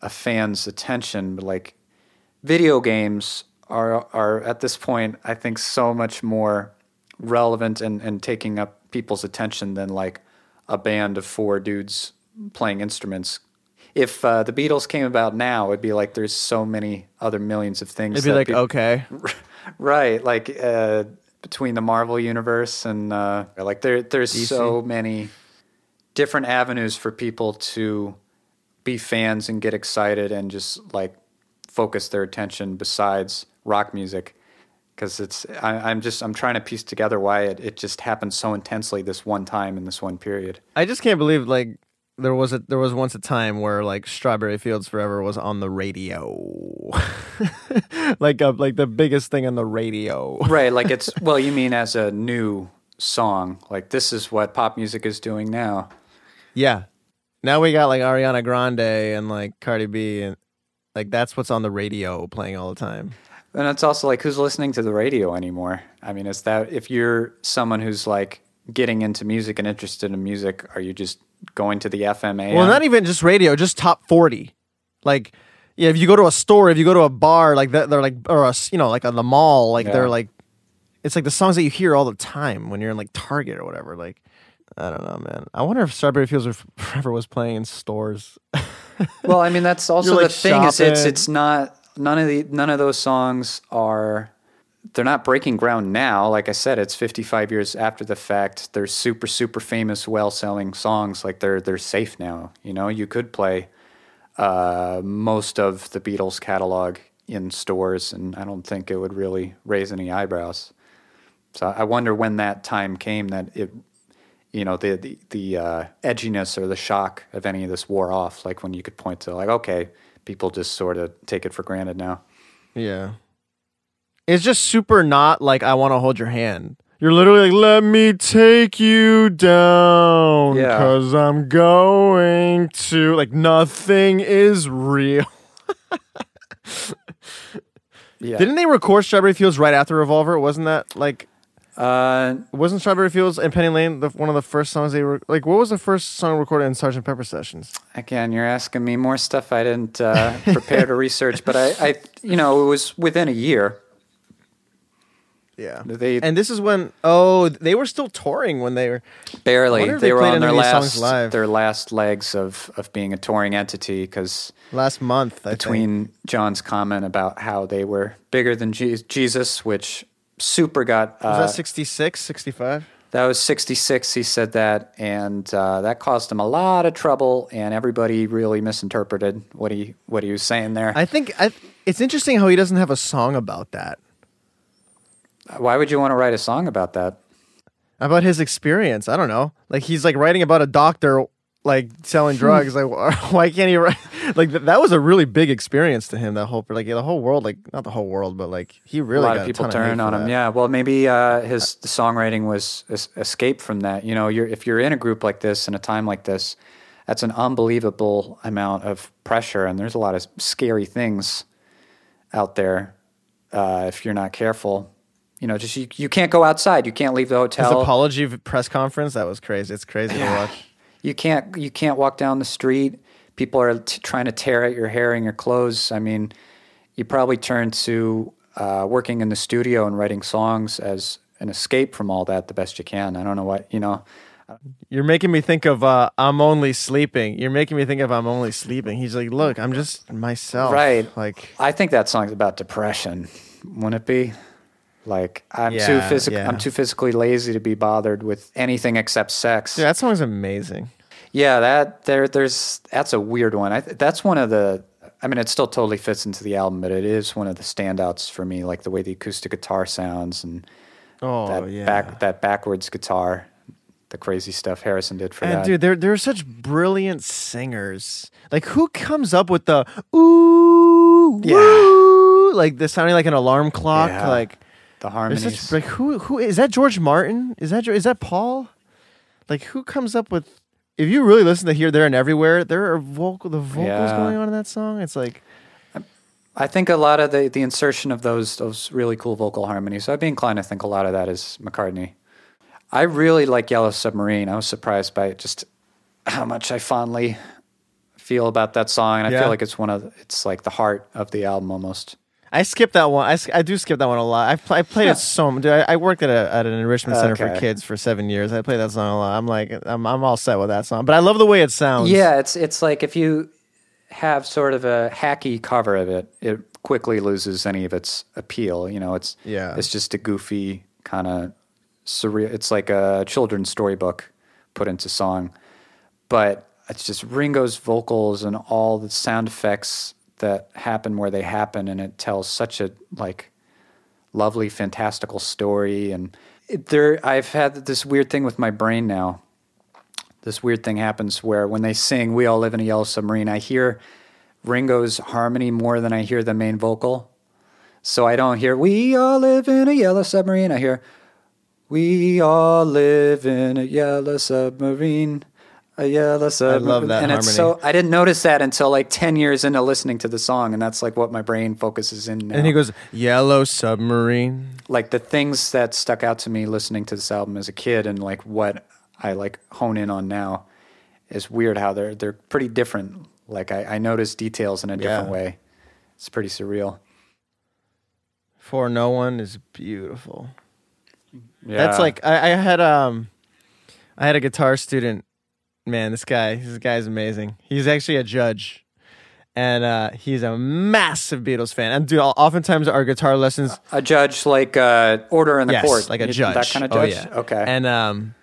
Speaker 1: a fan's attention. But like video games are are at this point, I think, so much more relevant and, and taking up people's attention than like a band of four dudes playing instruments. If uh, the Beatles came about now, it'd be like there's so many other millions of things.
Speaker 3: It'd be like,
Speaker 1: peop-
Speaker 3: okay,
Speaker 1: right like uh, between the marvel universe and uh, like there there's
Speaker 3: DC.
Speaker 1: so many different avenues for people to be fans and get excited and just like focus their attention besides rock music because it's I, i'm just i'm trying to piece together why it, it just happened so intensely this one time in this one period
Speaker 3: I just can't believe like there was a there was once a time where like Strawberry Fields Forever was on the radio, like a, like the biggest thing on the radio.
Speaker 1: right like it's well you mean as a new song like this is what pop music is doing now
Speaker 3: Yeah, now we got like Ariana Grande and like Cardi B and like that's what's on the radio playing all the time.
Speaker 1: And it's also like who's listening to the radio anymore? I mean, is that if you're someone who's like getting into music and interested in music, are you just going to the FMA.
Speaker 3: Well, not even just radio, just top forty. Like, yeah, if you go to a store, if you go to a bar, like that, they're like, or a, s- you know, like on the mall, like
Speaker 1: Yeah.
Speaker 3: they're like, it's like the songs that you hear all the time when you're in like Target or whatever. Like, I don't know, man. I wonder if Strawberry Fields Forever was playing in stores.
Speaker 1: Well, I mean, that's also
Speaker 3: You're,
Speaker 1: the
Speaker 3: like,
Speaker 1: thing is it's it's not none of the none of those songs are they're not breaking ground now. Like I said, it's 55 years after the fact. They're super super famous, well selling songs. Like they're they're safe now. You know, you could play uh, most of the Beatles catalog in stores, and I don't think it would really raise any eyebrows. So I wonder when that time came that it, you know, the the, the uh, edginess or the shock of any of this wore off. Like when you could point to like, okay, people just sort of take it for granted now.
Speaker 3: Yeah. It's just super not like I want to hold your hand. You're literally like, let me take you down
Speaker 1: Yeah.
Speaker 3: because I'm going to. Like, nothing is real.
Speaker 1: Yeah.
Speaker 3: Didn't they record Strawberry Fields right after Revolver? Wasn't that like,
Speaker 1: uh,
Speaker 3: wasn't Strawberry Fields and Penny Lane the, one of the first songs they were like? What was the first song recorded in Sgt. Pepper sessions?
Speaker 1: again, you're asking me more stuff I didn't uh, prepare to research, but I, I, you know, it was within a year.
Speaker 3: Yeah.
Speaker 1: They
Speaker 3: And this is when oh they were still touring when they were
Speaker 1: barely they
Speaker 3: they
Speaker 1: were on their
Speaker 3: any of these songs
Speaker 1: last their last legs of of being a touring entity because
Speaker 3: last month. I think.
Speaker 1: between John's comment about how they were bigger than Je- Jesus, which super got
Speaker 3: was
Speaker 1: uh,
Speaker 3: that 66, 65?
Speaker 1: That was 66. He said that, and uh, that caused him a lot of trouble, and everybody really misinterpreted what he what he was saying there.
Speaker 3: I think I, it's interesting how he doesn't have a song about that.
Speaker 1: Why would you want to write a song about that?
Speaker 3: About his experience. I don't know. Like he's like writing about a doctor like selling drugs. like why can't he write like th- that was a really big experience to him that whole like the whole world like not the whole world but like he really
Speaker 1: a lot of people turn on him.
Speaker 3: that.
Speaker 1: Yeah, well, maybe uh, his the songwriting was es- escape from that. You know, you're if you're in a group like this in a time like this, that's an unbelievable amount of pressure, and there's a lot of scary things out there uh, if you're not careful. You know, just you, you can't go outside. You can't leave the
Speaker 3: His
Speaker 1: hotel.
Speaker 3: apology press conference that was crazy. It's crazy to watch.
Speaker 1: You can't you can't walk down the street. People are t- trying to tear at your hair and your clothes. I mean, you probably turn to uh, working in the studio and writing songs as an escape from all that the best you can. I don't know what you know.
Speaker 3: You're making me think of uh, I'm only sleeping. You're making me think of I'm only sleeping. He's like, look, I'm just myself.
Speaker 1: Right.
Speaker 3: Like
Speaker 1: I think that song's about depression. Wouldn't it be? Like I'm too
Speaker 3: Yeah,
Speaker 1: physical.
Speaker 3: yeah.
Speaker 1: I'm too physically lazy to be bothered with anything except sex.
Speaker 3: Yeah, that song's amazing.
Speaker 1: Yeah, that there there's that's a weird one. I that's one of the I mean it still totally fits into the album, but it is one of the standouts for me like the way the acoustic guitar sounds and
Speaker 3: Oh
Speaker 1: that
Speaker 3: yeah.
Speaker 1: back that backwards guitar, the crazy stuff Harrison did for
Speaker 3: And
Speaker 1: that.
Speaker 3: dude, they're they're such brilliant singers. Like who comes up with the ooh
Speaker 1: Yeah.
Speaker 3: woo, like the sounding like an alarm clock?
Speaker 1: Yeah.
Speaker 3: Like
Speaker 1: the
Speaker 3: there's
Speaker 1: harmonies.
Speaker 3: such like who who is that George Martin? Is that is that Paul? Like who comes up with if you really listen to here, there, and everywhere, there are vocal the vocals
Speaker 1: Yeah.
Speaker 3: going on in that song. It's like
Speaker 1: I think a lot of the, the insertion of those those really cool vocal harmonies. I'd be inclined to think a lot of that is McCartney. I really like Yellow Submarine. I was surprised by just how much I fondly feel about that song, and I
Speaker 3: Yeah.
Speaker 1: feel like it's one of it's like the heart of the album almost.
Speaker 3: I skip that one. I, I do skip that one a lot. I, pl- I played it so much. I, I worked at a at an enrichment center for kids for seven years. I played that song a lot. I'm like, I'm I'm all set with that song. But I love the way it sounds.
Speaker 1: Yeah, it's it's like if you have sort of a hacky cover of it, it quickly loses any of its appeal. You know, it's
Speaker 3: Yeah.
Speaker 1: it's just a goofy kind of surreal. It's like a children's storybook put into song, but it's just Ringo's vocals and all the sound effects that happen where they happen, and it tells such a like lovely, fantastical story. And it, there, I've had this weird thing with my brain now this weird thing happens where when they sing "We All Live in a Yellow Submarine," I hear Ringo's harmony more than I hear the main vocal. So I don't hear "We all live in a yellow submarine." I hear "We all live in a yellow submarine." Yeah, that's a yellow
Speaker 3: love that
Speaker 1: and it's so I didn't notice that until like ten years into listening to the song, and that's like what my brain focuses in now.
Speaker 3: And he goes, Yellow Submarine.
Speaker 1: like the things that stuck out to me listening to this album as a kid and like what I like hone in on now is weird how they're they're pretty different. Like I, I notice details in a different
Speaker 3: Yeah.
Speaker 1: way. It's pretty surreal.
Speaker 3: For No One is beautiful.
Speaker 1: Yeah.
Speaker 3: That's like I, I had um I had a guitar student. Man, this guy, this guy's amazing. He's actually a judge. And uh, he's a massive Beatles fan. And dude, oftentimes our guitar lessons
Speaker 1: a judge like uh, order in the
Speaker 3: yes,
Speaker 1: court.
Speaker 3: like a judge.
Speaker 1: That kind of
Speaker 3: Oh,
Speaker 1: judge?
Speaker 3: yeah.
Speaker 1: Okay.
Speaker 3: And um,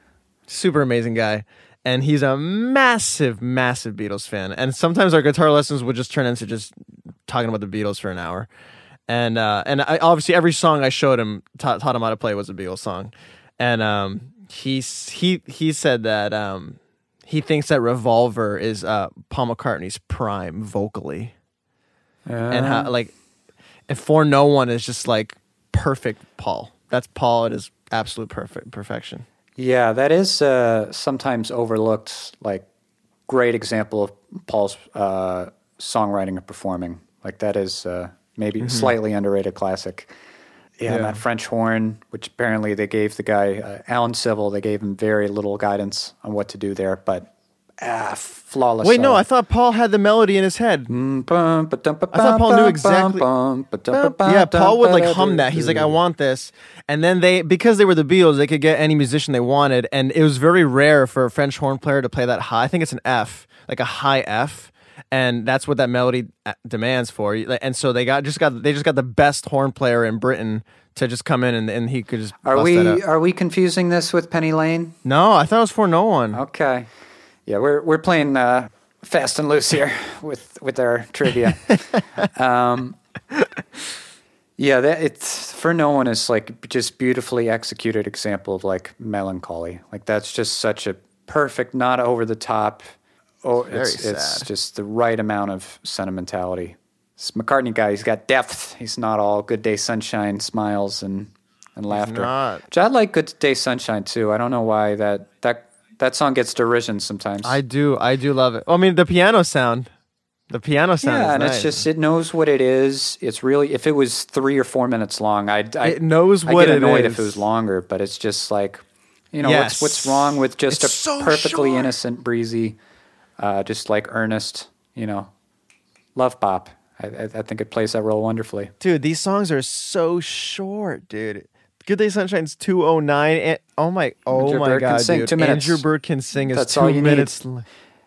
Speaker 3: super amazing guy. And he's a massive, massive Beatles fan. And sometimes our guitar lessons would just turn into just talking about the Beatles for an hour. And uh, and I, obviously every song I showed him taught, taught him how to play was a Beatles song. And um, he he he said that um, he thinks that Revolver is uh, Paul McCartney's prime vocally and how like and for no one is just like perfect paul that's paul at his absolute perfect perfection
Speaker 1: Yeah, that is uh, sometimes overlooked. Like, great example of Paul's uh, songwriting and performing. Like that is uh, maybe slightly underrated classic. Yeah,
Speaker 3: Yeah.
Speaker 1: that French horn, which apparently they gave the guy uh, Alan Civil, they gave him very little guidance on what to do there, but ah, flawless.
Speaker 3: Wait, no. I thought Paul had the melody in his head.
Speaker 1: I thought
Speaker 3: thought Paul knew exactly- Yeah, Paul would like hum that. He's like, I want this. And then they, because they were the Beatles, they could get any musician they wanted. And it was very rare for a French horn player to play that high. I think it's an F, like a high F. And that's what that melody uh, demands for. And so they got just got they just got the best horn player in Britain to just come in and, and he could just
Speaker 1: Are we are we confusing this with Penny Lane?
Speaker 3: No, I thought it was for no one.
Speaker 1: Okay. Yeah, we're we're playing uh, fast and loose here with with our trivia. um, yeah, that it's for no one is like just beautifully executed example of like melancholy. Like that's just such a perfect, not over the top. Oh, it's it's just the right amount of sentimentality. This McCartney guy, he's got depth. He's not all good day sunshine, smiles and and laughter.
Speaker 3: not.
Speaker 1: Which I like Good Day Sunshine too. I don't know why that that that song gets derision sometimes.
Speaker 3: I do, I do love it. I mean, the piano sound, the piano sound.
Speaker 1: yeah, and
Speaker 3: nice.
Speaker 1: it's just it knows what it is. It's really if it was three or four minutes long, I'd I
Speaker 3: It knows
Speaker 1: I'd
Speaker 3: what
Speaker 1: get
Speaker 3: it
Speaker 1: annoyed if it was longer. But it's just like you know
Speaker 3: Yes.
Speaker 1: what's what's wrong with just
Speaker 3: It's
Speaker 1: a
Speaker 3: so
Speaker 1: perfectly
Speaker 3: short.
Speaker 1: innocent, breezy, uh, just like earnest, you know, love pop. I, I, I think it plays that role wonderfully.
Speaker 3: dude, these songs are so short, dude. Good Day Sunshine's 209 and oh my oh
Speaker 1: And Your
Speaker 3: my
Speaker 1: Bird can
Speaker 3: god,
Speaker 1: sing
Speaker 3: dude.
Speaker 1: two minutes.
Speaker 3: And Your Bird can sing is
Speaker 1: That's
Speaker 3: 2
Speaker 1: all you
Speaker 3: minutes.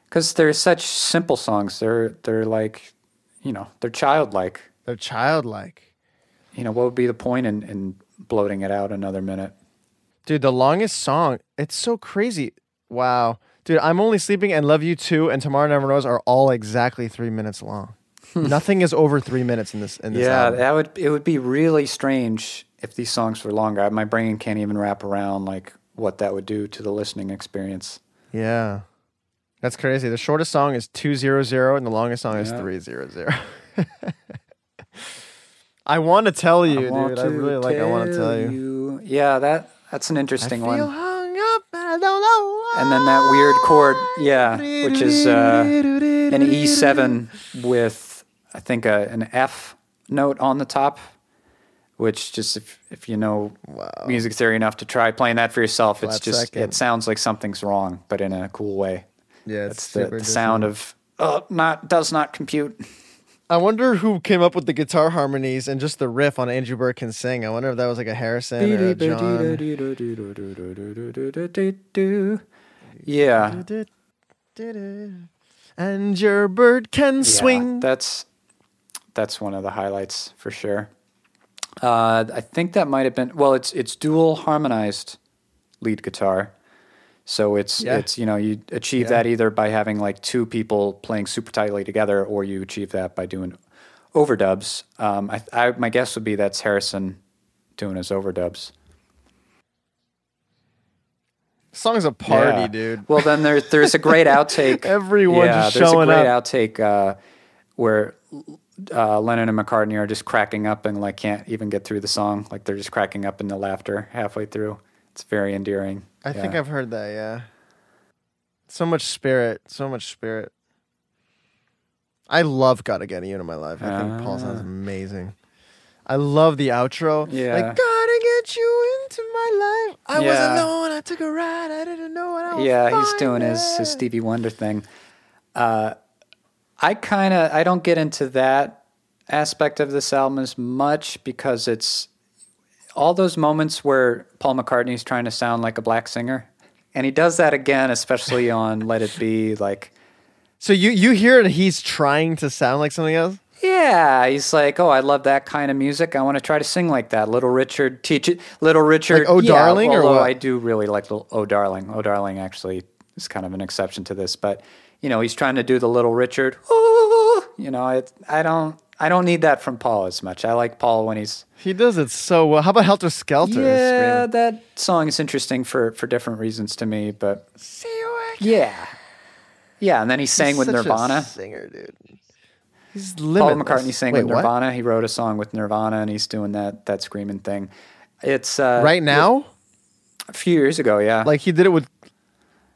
Speaker 1: Because they're such simple songs. They're they're like, you know, they're childlike.
Speaker 3: They're childlike.
Speaker 1: You know, what would be the point in, in bloating it out another minute?
Speaker 3: Dude, the longest song, it's so crazy. Wow. Dude, I'm only sleeping and love you too and tomorrow never knows are all exactly 3 minutes long. Nothing is over 3 minutes in this in this
Speaker 1: Yeah,
Speaker 3: album.
Speaker 1: that would it would be really strange if these songs were longer. My brain can't even wrap around like what that would do to the listening experience.
Speaker 3: Yeah. That's crazy. The shortest song is 200 and the longest song is 300. I want to tell you,
Speaker 1: I
Speaker 3: dude. I really like I want to tell you.
Speaker 1: Yeah, that that's an interesting one.
Speaker 3: up and I don't know why.
Speaker 1: And then that weird chord, yeah, which is uh, an E7 with I think a, an F note on the top, which just if if you know music theory enough to try playing that for yourself, it's just
Speaker 3: second.
Speaker 1: it sounds like something's wrong, but in a cool way.
Speaker 3: Yeah, it's
Speaker 1: That's the, the sound of oh, not does not compute.
Speaker 3: I wonder who came up with the guitar harmonies and just the riff on And Your Bird Can Sing. I wonder if that was like a Harrison or a John.
Speaker 1: Yeah,
Speaker 3: And your bird can
Speaker 1: Yeah,
Speaker 3: swing.
Speaker 1: That's that's one of the highlights for sure. Uh, I think that might have been well. It's it's dual harmonized lead guitar, so it's
Speaker 3: Yeah.
Speaker 1: it's you know you achieve
Speaker 3: Yeah.
Speaker 1: that either by having like two people playing super tightly together, or you achieve that by doing overdubs. Um, I, I my guess would be that's Harrison doing his overdubs.
Speaker 3: Song's a party,
Speaker 1: Yeah.
Speaker 3: dude.
Speaker 1: Well, then there, there's a great outtake.
Speaker 3: Everyone
Speaker 1: yeah,
Speaker 3: just
Speaker 1: there's
Speaker 3: showing
Speaker 1: a great
Speaker 3: up.
Speaker 1: outtake uh, where uh, Lennon and McCartney are just cracking up and like can't even get through the song. Like they're just cracking up in the laughter halfway through. It's very endearing.
Speaker 3: I think I've heard that, yeah. So much spirit, so much spirit. I love Gotta Get You in my life. I think Paul sounds
Speaker 1: Ah.
Speaker 3: amazing. I love the outro.
Speaker 1: Yeah.
Speaker 3: Like, gotta get you into my life. I was alone. I took a ride. I didn't know what I was
Speaker 1: yeah, he's doing his, his. Stevie Wonder thing. Uh, I kind of I don't get into that aspect of this album as much because it's all those moments where Paul McCartney's trying to sound like a black singer, and he does that again, especially on "Let It Be." Like,
Speaker 3: So you you hear it, he's trying to sound like something else?
Speaker 1: yeah, he's like, "Oh, I love that kind of music. I want to try to sing like that." Little Richard, teach it. Little Richard,
Speaker 3: Like Oh
Speaker 1: yeah,
Speaker 3: Darling or what?
Speaker 1: I do really like Little Oh Darling. Oh Darling actually is kind of an exception to this, but you know, he's trying to do the Little Richard. Ooh, you know, it, I don't, I don't need that from Paul as much. I like Paul when he's
Speaker 3: He does it so well. How about Helter Skelter?
Speaker 1: yeah.
Speaker 3: Screaming?
Speaker 1: That song is interesting for for different reasons to me, but
Speaker 3: See you again.
Speaker 1: yeah, yeah. And then he sang with
Speaker 3: Such a
Speaker 1: Nirvana.
Speaker 3: singer, dude. He's
Speaker 1: Paul. McCartney sang
Speaker 3: Wait,
Speaker 1: with
Speaker 3: what?
Speaker 1: Nirvana. He wrote a song with Nirvana, and he's doing that that screaming thing. It's uh,
Speaker 3: Right now?
Speaker 1: a few years ago. Yeah,
Speaker 3: Like he did it with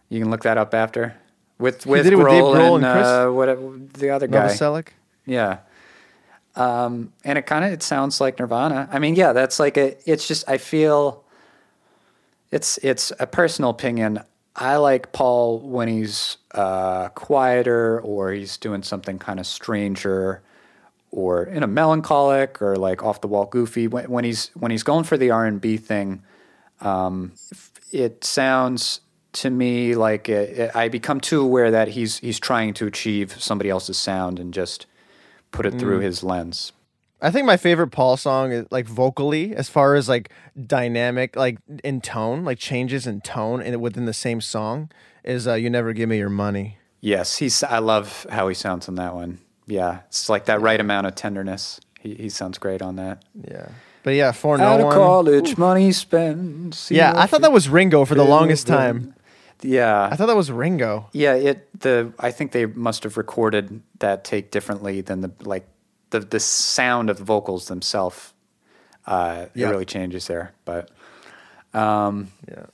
Speaker 1: you can look that up after with with
Speaker 3: did it with Dave
Speaker 1: Grohl
Speaker 3: Grohl
Speaker 1: and,
Speaker 3: and Chris
Speaker 1: uh, whatever the other guy.
Speaker 3: Novoselic?
Speaker 1: Yeah. Um, and it kind of it sounds like Nirvana. I mean, yeah, that's like a. It's just I feel. It's it's a personal opinion. I like Paul when he's uh, quieter or he's doing something kind of stranger or in a melancholic or like off the wall goofy. When, when he's when he's going for the R and B thing, um, it sounds to me like it, it- I become too aware that he's he's trying to achieve somebody else's sound and just put it through his lens.
Speaker 3: I think my favorite Paul song is like vocally, as far as like dynamic, like in tone, like changes in tone and within the same song, is uh, "You Never Give Me Your Money."
Speaker 1: Yes, he's. I love how he sounds on that one. Yeah, it's like that right amount of tenderness. He he sounds great on that.
Speaker 3: Yeah, but yeah, for no
Speaker 1: Out of
Speaker 3: one.
Speaker 1: college, money spent.
Speaker 3: Yeah, I thought that was Ringo for the longest
Speaker 1: feel
Speaker 3: time.
Speaker 1: Yeah,
Speaker 3: I thought that was Ringo.
Speaker 1: yeah. It the I think they must have recorded that take differently than the like the the sound of the vocals themselves. Uh,
Speaker 3: Yeah.
Speaker 1: It really changes there, but um,
Speaker 3: Yeah.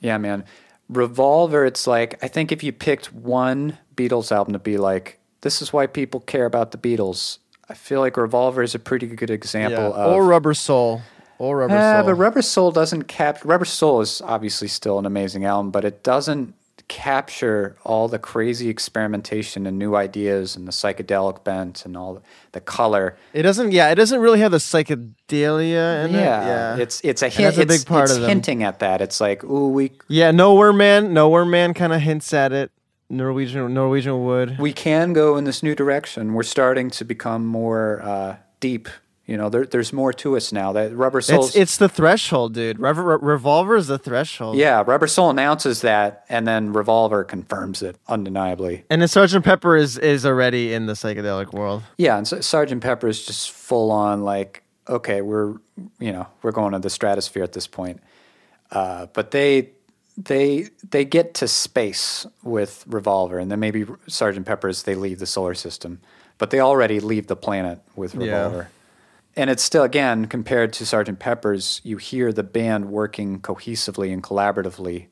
Speaker 1: Yeah, man. Revolver, it's like, I think if you picked one Beatles album to be like, this is why people care about the Beatles, I feel like Revolver is a pretty good example
Speaker 3: Yeah.
Speaker 1: of.
Speaker 3: Or Rubber Soul. Or Rubber
Speaker 1: Eh,
Speaker 3: Soul.
Speaker 1: but Rubber Soul doesn't capture. Rubber Soul is obviously still an amazing album, but it doesn't capture all the crazy experimentation and new ideas and the psychedelic bent and all the color.
Speaker 3: it doesn't. Yeah, it doesn't really have the psychedelia in
Speaker 1: Yeah,
Speaker 3: it. Yeah,
Speaker 1: it's it's a hint.
Speaker 3: that's a big part
Speaker 1: it's
Speaker 3: of them.
Speaker 1: hinting at that. It's like, ooh, we
Speaker 3: yeah. Nowhere Man. Nowhere Man kind of hints at it. Norwegian Norwegian Wood.
Speaker 1: we can go in this new direction. We're starting to become more uh, deep. You know, there, there's more to us now. That Rubber Soul.
Speaker 3: It's it's the threshold, dude. Rev- Re- Revolver is the threshold.
Speaker 1: yeah, Rubber Soul announces that, and then Revolver confirms it undeniably.
Speaker 3: And then Sergeant Pepper is is already in the psychedelic world.
Speaker 1: Yeah, and so Sergeant Pepper is just full on like, okay, we're you know we're going to the stratosphere at this point. Uh, but they they they get to space with Revolver, and then maybe Sergeant Pepper's they leave the solar system, but they already leave the planet with
Speaker 3: Yeah.
Speaker 1: And it's still again compared to Sergeant Pepper's, you hear the band working cohesively and collaboratively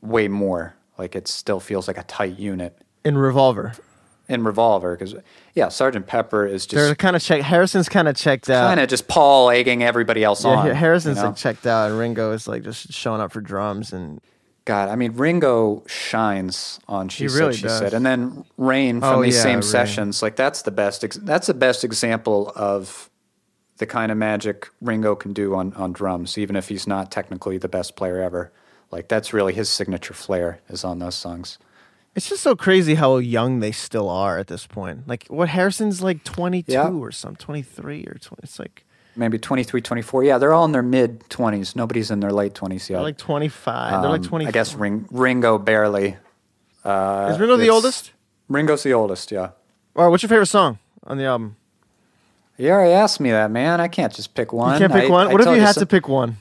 Speaker 1: way more. Like it still feels like a tight unit
Speaker 3: In Revolver,
Speaker 1: in Revolver because yeah, Sergeant Pepper is
Speaker 3: they're
Speaker 1: just
Speaker 3: kind of check. Harrison's kind of checked out.
Speaker 1: kind of just Paul egging everybody else
Speaker 3: yeah,
Speaker 1: on.
Speaker 3: Harrison's
Speaker 1: you know?
Speaker 3: like checked out, and Ringo is like just showing up for drums and
Speaker 1: God, I mean Ringo shines on She
Speaker 3: He
Speaker 1: Said
Speaker 3: really
Speaker 1: She
Speaker 3: does.
Speaker 1: Said, and then Rain from
Speaker 3: Oh,
Speaker 1: these
Speaker 3: yeah,
Speaker 1: same
Speaker 3: Rain.
Speaker 1: sessions. Like that's the best. Ex- that's the best example of the kind of magic Ringo can do on on drums, even if he's not technically the best player ever. Like that's really his signature flair is on those songs.
Speaker 3: It's just so crazy how young they still are at this point. Like what Harrison's like 22
Speaker 1: Yeah.
Speaker 3: or some 23 or 20. It's like
Speaker 1: Maybe 23, 24. Yeah, they're all in their mid 20s. Nobody's in their late 20s yet.
Speaker 3: they're like 25. they're like
Speaker 1: Um,
Speaker 3: 20.
Speaker 1: I guess Ring, Ringo barely. Uh,
Speaker 3: is Ringo the oldest?
Speaker 1: Ringo's the oldest, yeah.
Speaker 3: Or what's your favorite song on the album?
Speaker 1: You already asked me that, man. I can't just pick one.
Speaker 3: You can't pick
Speaker 1: I-
Speaker 3: one.
Speaker 1: I
Speaker 3: what if you had
Speaker 1: some-
Speaker 3: to pick one?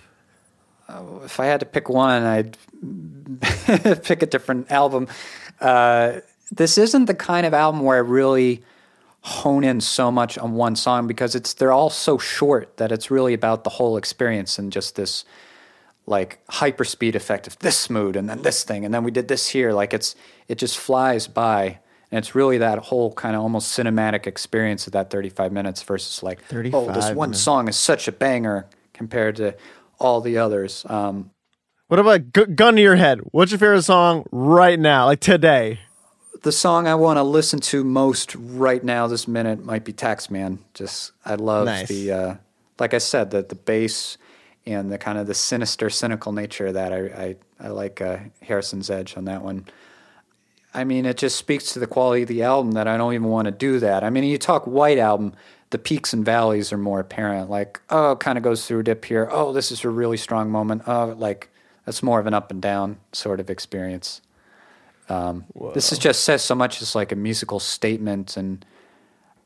Speaker 1: If I had to pick one, I'd pick a different album. Uh, this isn't the kind of album where I really hone in so much on one song because it's they're all so short that it's really about the whole experience and just this like hyperspeed effect of this mood and then this thing and then we did this here like it's it just flies by and it's really that whole kind of almost cinematic experience of that 35 minutes versus like oh this one
Speaker 3: minutes.
Speaker 1: song is such a banger compared to all the others um
Speaker 3: What about gun to your head? What's your favorite song right now, like today?
Speaker 1: The song I want to listen to most right now, this minute, might be Taxman. Just I love
Speaker 3: Nice.
Speaker 1: the, uh, like I said, the the bass and the kind of the sinister, cynical nature of that. I I, I like uh, Harrison's edge on that one. I mean, it just speaks to the quality of the album that I don't even want to do that. I mean, you talk White Album, the peaks and valleys are more apparent. Like, oh, it kind of goes through a dip here. Oh, this is a really strong moment. Oh, like that's more of an up and down sort of experience. Um, this is just says so much as like a musical statement, and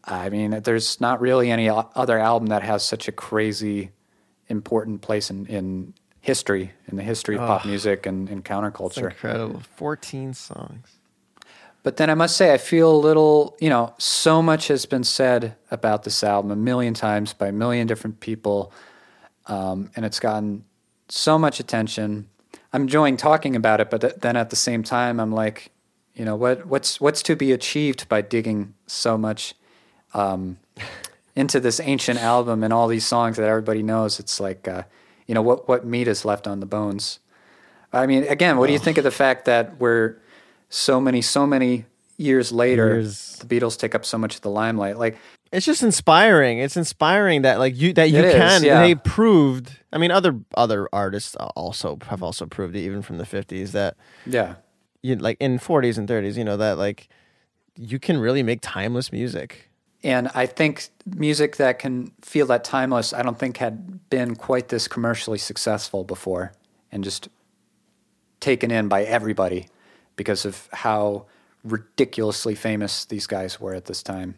Speaker 1: I mean, there's not really any other album that has such a crazy, important place in, in history, in the history of pop music and, and counterculture.
Speaker 3: Incredible. 14 songs.
Speaker 1: But then I must say, I feel a little, you know, so much has been said about this album a million times by a million different people, um, and it's gotten so much attention. I'm enjoying talking about it, but th- then at the same time, I'm like, you know, what what's what's to be achieved by digging so much um, into this ancient album and all these songs that everybody knows? It's like, uh, you know, what what meat is left on the bones. I mean, again, what do you think of the fact that we're so many, so many years later,
Speaker 3: Years.
Speaker 1: the Beatles take up so much of the limelight? Like,
Speaker 3: It's just inspiring. It's inspiring that like you that you
Speaker 1: It is,
Speaker 3: can.
Speaker 1: yeah.
Speaker 3: They proved. I mean, other other artists also have also proved it, even from the fifties, that
Speaker 1: yeah,
Speaker 3: you like in forties and thirties. You know that like you can really make timeless music.
Speaker 1: and I think music that can feel that timeless, I don't think had been quite this commercially successful before, and just taken in by everybody because of how ridiculously famous these guys were at this time.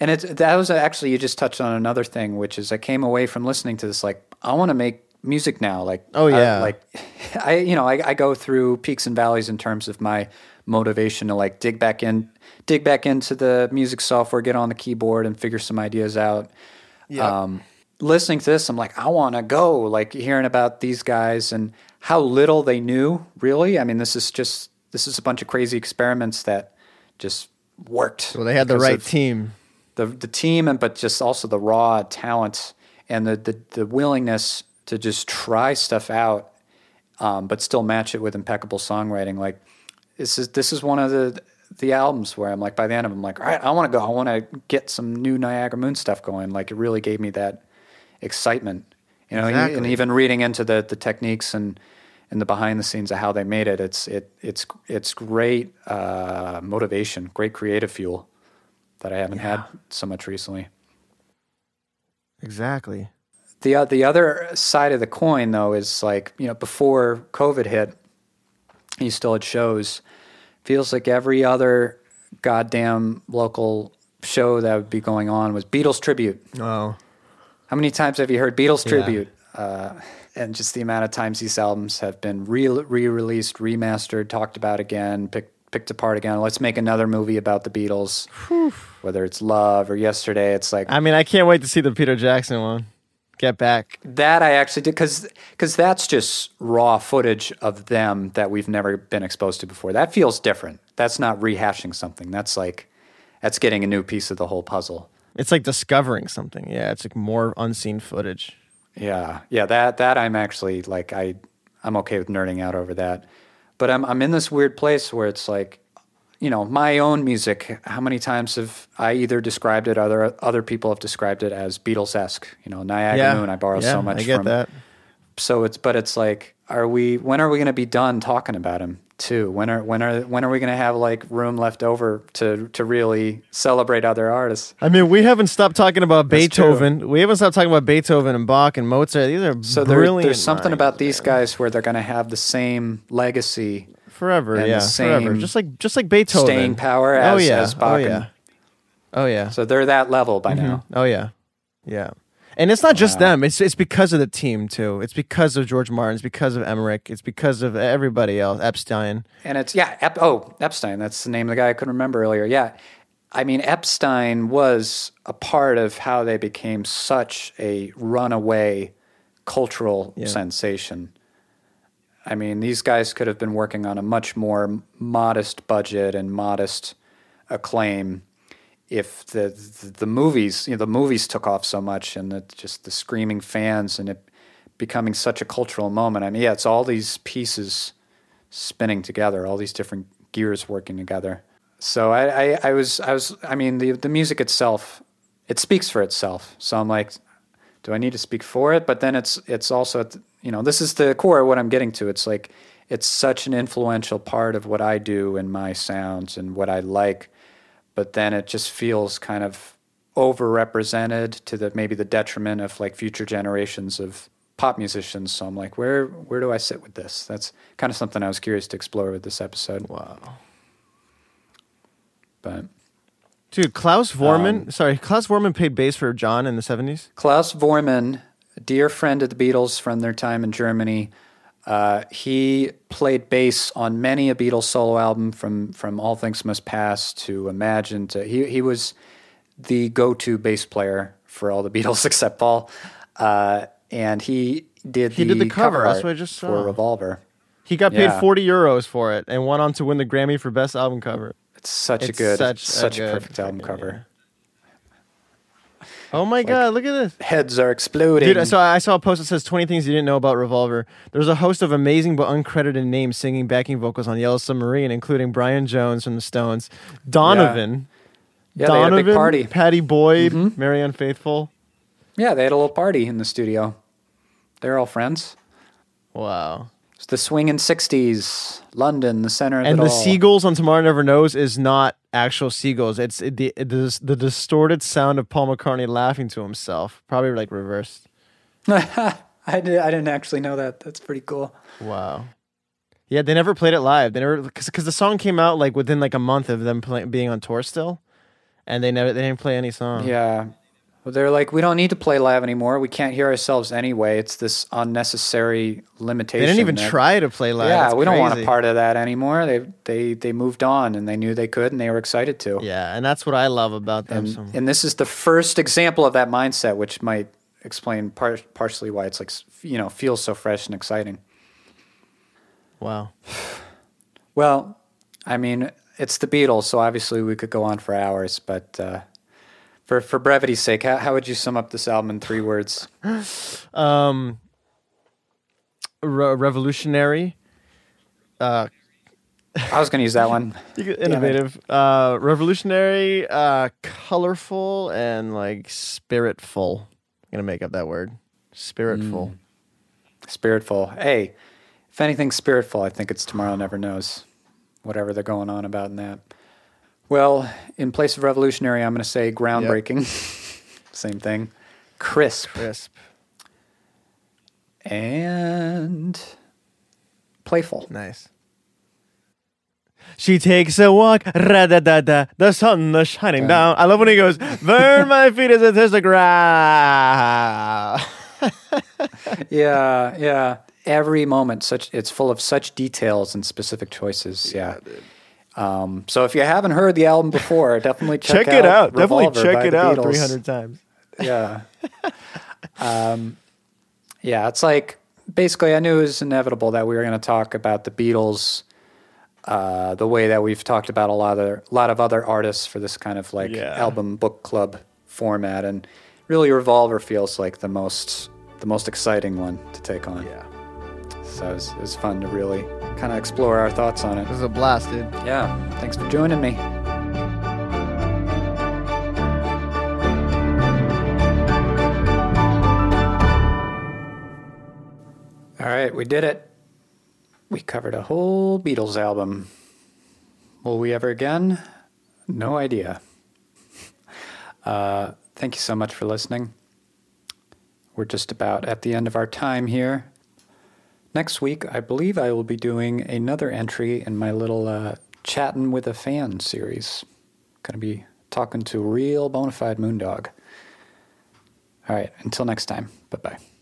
Speaker 1: And it's that was actually you just touched on another thing, which is I came away from listening to this like I want to make music now. Like
Speaker 3: Oh,
Speaker 1: I-
Speaker 3: yeah.
Speaker 1: like I you know I, I go through peaks and valleys in terms of my motivation to like dig back in, dig back into the music software, get on the keyboard, and figure some ideas out. Um, listening to this, I'm like, I want to go. Like hearing about these guys and how little they knew. Really, I mean, this is just this is a bunch of crazy experiments that just worked.
Speaker 3: Well, they had the right
Speaker 1: of
Speaker 3: team.
Speaker 1: The the team, and but just also the raw talent and the the, the willingness to just try stuff out, um, but still match it with impeccable songwriting. Like this is this is one of the the albums where I'm like by the end of them, I'm like, all right, I want to go. I want to get some new Niagara Moon stuff going. Like it really gave me that excitement, you know. And even reading into the the techniques and and the behind the scenes of how they made it, it's it it's it's great uh, motivation, great creative fuel that I haven't had so much recently.
Speaker 3: Exactly.
Speaker 1: The o- the other side of the coin, though, is like you know before COVID hit, you still had shows. Feels like every other goddamn local show that would be going on was Beatles tribute.
Speaker 3: Oh,
Speaker 1: How many times have you heard Beatles
Speaker 3: Yeah.
Speaker 1: tribute? Uh, and just the amount of times these albums have been re- re released, remastered, talked about again, picked picked apart again. Let's make another movie about the Beatles, whether it's Love or Yesterday. It's like
Speaker 3: I mean, I can't wait to see the Peter Jackson one. Get back.
Speaker 1: That I actually did because because that's just raw footage of them that we've never been exposed to before. That feels different. That's not rehashing something. That's like that's getting a new piece of the whole puzzle.
Speaker 3: It's like discovering something. Yeah, it's like more unseen footage.
Speaker 1: Yeah, yeah. That that I'm actually like I I'm okay with nerding out over that. But I'm I'm in this weird place where it's like, you know, my own music. How many times have I either described it, other other people have described it as Beatles esque? You know, Niagara
Speaker 3: yeah,
Speaker 1: Moon. I borrow
Speaker 3: yeah,
Speaker 1: so much
Speaker 3: I get
Speaker 1: from
Speaker 3: that.
Speaker 1: so it's but it's like are we when are we going to be done talking about him too when are when are when are we going to have like room left over to to really celebrate other artists
Speaker 3: I mean, we haven't stopped talking about
Speaker 1: That's true.
Speaker 3: Beethoven. We haven't stopped talking about Beethoven and Bach and Mozart. These are
Speaker 1: so there, there's something about these
Speaker 3: man.
Speaker 1: guys where they're going to have the same legacy
Speaker 3: forever.
Speaker 1: and the
Speaker 3: yeah, forever. Just like just like Beethoven.
Speaker 1: staying power
Speaker 3: oh yeah.
Speaker 1: as Bach
Speaker 3: oh
Speaker 1: and-
Speaker 3: yeah. Oh yeah.
Speaker 1: so they're that level by mm-hmm. now
Speaker 3: Oh yeah. Yeah. And it's not just
Speaker 1: Wow.
Speaker 3: them. It's it's because of the team too. It's because of George Martin. It's because of Emerick. It's because of everybody else. Epstein.
Speaker 1: and it's yeah Ep, oh epstein that's the name of the guy i couldn't remember earlier yeah i mean epstein was a part of how they became such a runaway cultural
Speaker 3: Yeah.
Speaker 1: sensation i mean these guys could have been working on a much more modest budget and modest acclaim if the the, the movies you know the movies took off so much and the, just the screaming fans and it becoming such a cultural moment i mean yeah it's all these pieces spinning together, all these different gears working together. So I, I, I was, I was, I mean, the the music itself, it speaks for itself. So I'm like, do I need to speak for it? But then it's, it's also, you know, this is the core of what I'm getting to. It's like, it's such an influential part of what I do and my sounds and what I like. But then it just feels kind of overrepresented to the maybe the detriment of like future generations of pop musicians. So I'm like, where where do I sit with this? That's kind of something I was curious to explore with this episode.
Speaker 3: Wow.
Speaker 1: But
Speaker 3: Dude, Klaus Voormann.
Speaker 1: Um,
Speaker 3: sorry, Klaus Voormann played bass for John in the seventies.
Speaker 1: Klaus Voormann, a dear friend of the Beatles from their time in Germany, uh, he played bass on many a Beatles solo album, from from All Things Must Pass to Imagine. To he he was the go-to bass player for all the Beatles except Paul, uh, and he did
Speaker 3: He
Speaker 1: the
Speaker 3: did the cover, that's what I just
Speaker 1: for. Revolver.
Speaker 3: He got paid
Speaker 1: Yeah.
Speaker 3: forty euros for it and went on to win the Grammy for best album cover.
Speaker 1: It's such
Speaker 3: It's
Speaker 1: a good,
Speaker 3: such
Speaker 1: such,
Speaker 3: a good
Speaker 1: perfect album cover.
Speaker 3: Oh my god, look at this.
Speaker 1: Heads are exploding.
Speaker 3: Dude, so I saw a post that says 20 things you didn't know about Revolver. There's a host of amazing but uncredited names singing backing vocals on Yellow Submarine, including Brian Jones from the Stones, Donovan,
Speaker 1: yeah, they had a
Speaker 3: Donovan,
Speaker 1: big party.
Speaker 3: Pattie Boyd, mm-hmm. Marianne Faithfull.
Speaker 1: Yeah, they had a little party in the studio. They're all friends.
Speaker 3: Wow.
Speaker 1: It's the swinging '60s, London, the center of
Speaker 3: And
Speaker 1: it
Speaker 3: the
Speaker 1: all.
Speaker 3: seagulls on Tomorrow Never Knows is not actual seagulls. It's it, the it, the the distorted sound of Paul McCartney laughing to himself, probably like reversed.
Speaker 1: I did. I didn't actually know that. That's pretty cool.
Speaker 3: Wow. Yeah, they never played it live. They never because the song came out like within like a month of them play, being on tour still, and they never they didn't play any song.
Speaker 1: Yeah. They're like, we don't need to play live anymore. We can't hear ourselves anyway. It's this unnecessary limitation.
Speaker 3: they didn't even
Speaker 1: that-
Speaker 3: try to play live.
Speaker 1: Yeah,
Speaker 3: That's
Speaker 1: we don't want a part of that anymore. They they they moved on and they knew they could and they were excited to.
Speaker 3: Yeah, and that's what I love about them.
Speaker 1: And,
Speaker 3: so.
Speaker 1: and this is the first example of that mindset, which might explain par- partially why it's like you know feels so fresh and exciting.
Speaker 3: wow.
Speaker 1: Well, I mean, it's the Beatles, so obviously we could go on for hours, but uh, for for brevity's sake, how, how would you sum up this album in three words?
Speaker 3: Um, re- revolutionary. Uh,
Speaker 1: I was going to use that one.
Speaker 3: Innovative, uh, revolutionary, uh, colorful, and like spiritful. I'm gonna make up that word. Spiritful.
Speaker 1: Spiritful. Hey, if anything's spiritful, I think it's Tomorrow Never Knows. Whatever they're going on about in that. Well, in place of revolutionary, I'm going to say groundbreaking. Same thing. Crisp.
Speaker 3: Crisp.
Speaker 1: And playful.
Speaker 3: Nice. She takes a walk, ra da da da. The sun is shining down. I love when he goes, "Burn my feet as the ground."
Speaker 1: Yeah, yeah. Every moment, such it's full of such details and specific choices. Yeah. Um, so if you haven't heard the album before, definitely check,
Speaker 3: check it out. Definitely check it out three hundred times.
Speaker 1: Yeah. um, yeah, it's like basically I knew it was inevitable that we were going to talk about the Beatles uh, the way that we've talked about a lot of a lot of other artists for this kind of like
Speaker 3: Yeah.
Speaker 1: album book club format, and really Revolver feels like the most the most exciting one to take on.
Speaker 3: Yeah,
Speaker 1: So it was, it was fun to really kind of explore our thoughts on it.
Speaker 3: this is a blast, dude.
Speaker 1: Yeah, thanks for joining me. All right, we did it. We covered a whole Beatles album. Will we ever again? No idea. Uh, thank you so much for listening. We're just about at the end of our time here. Next week, I believe I will be doing another entry in my little uh, Chatting with a Fan series. Going to be talking to real bona fide moondog. All right, until next time. Bye bye.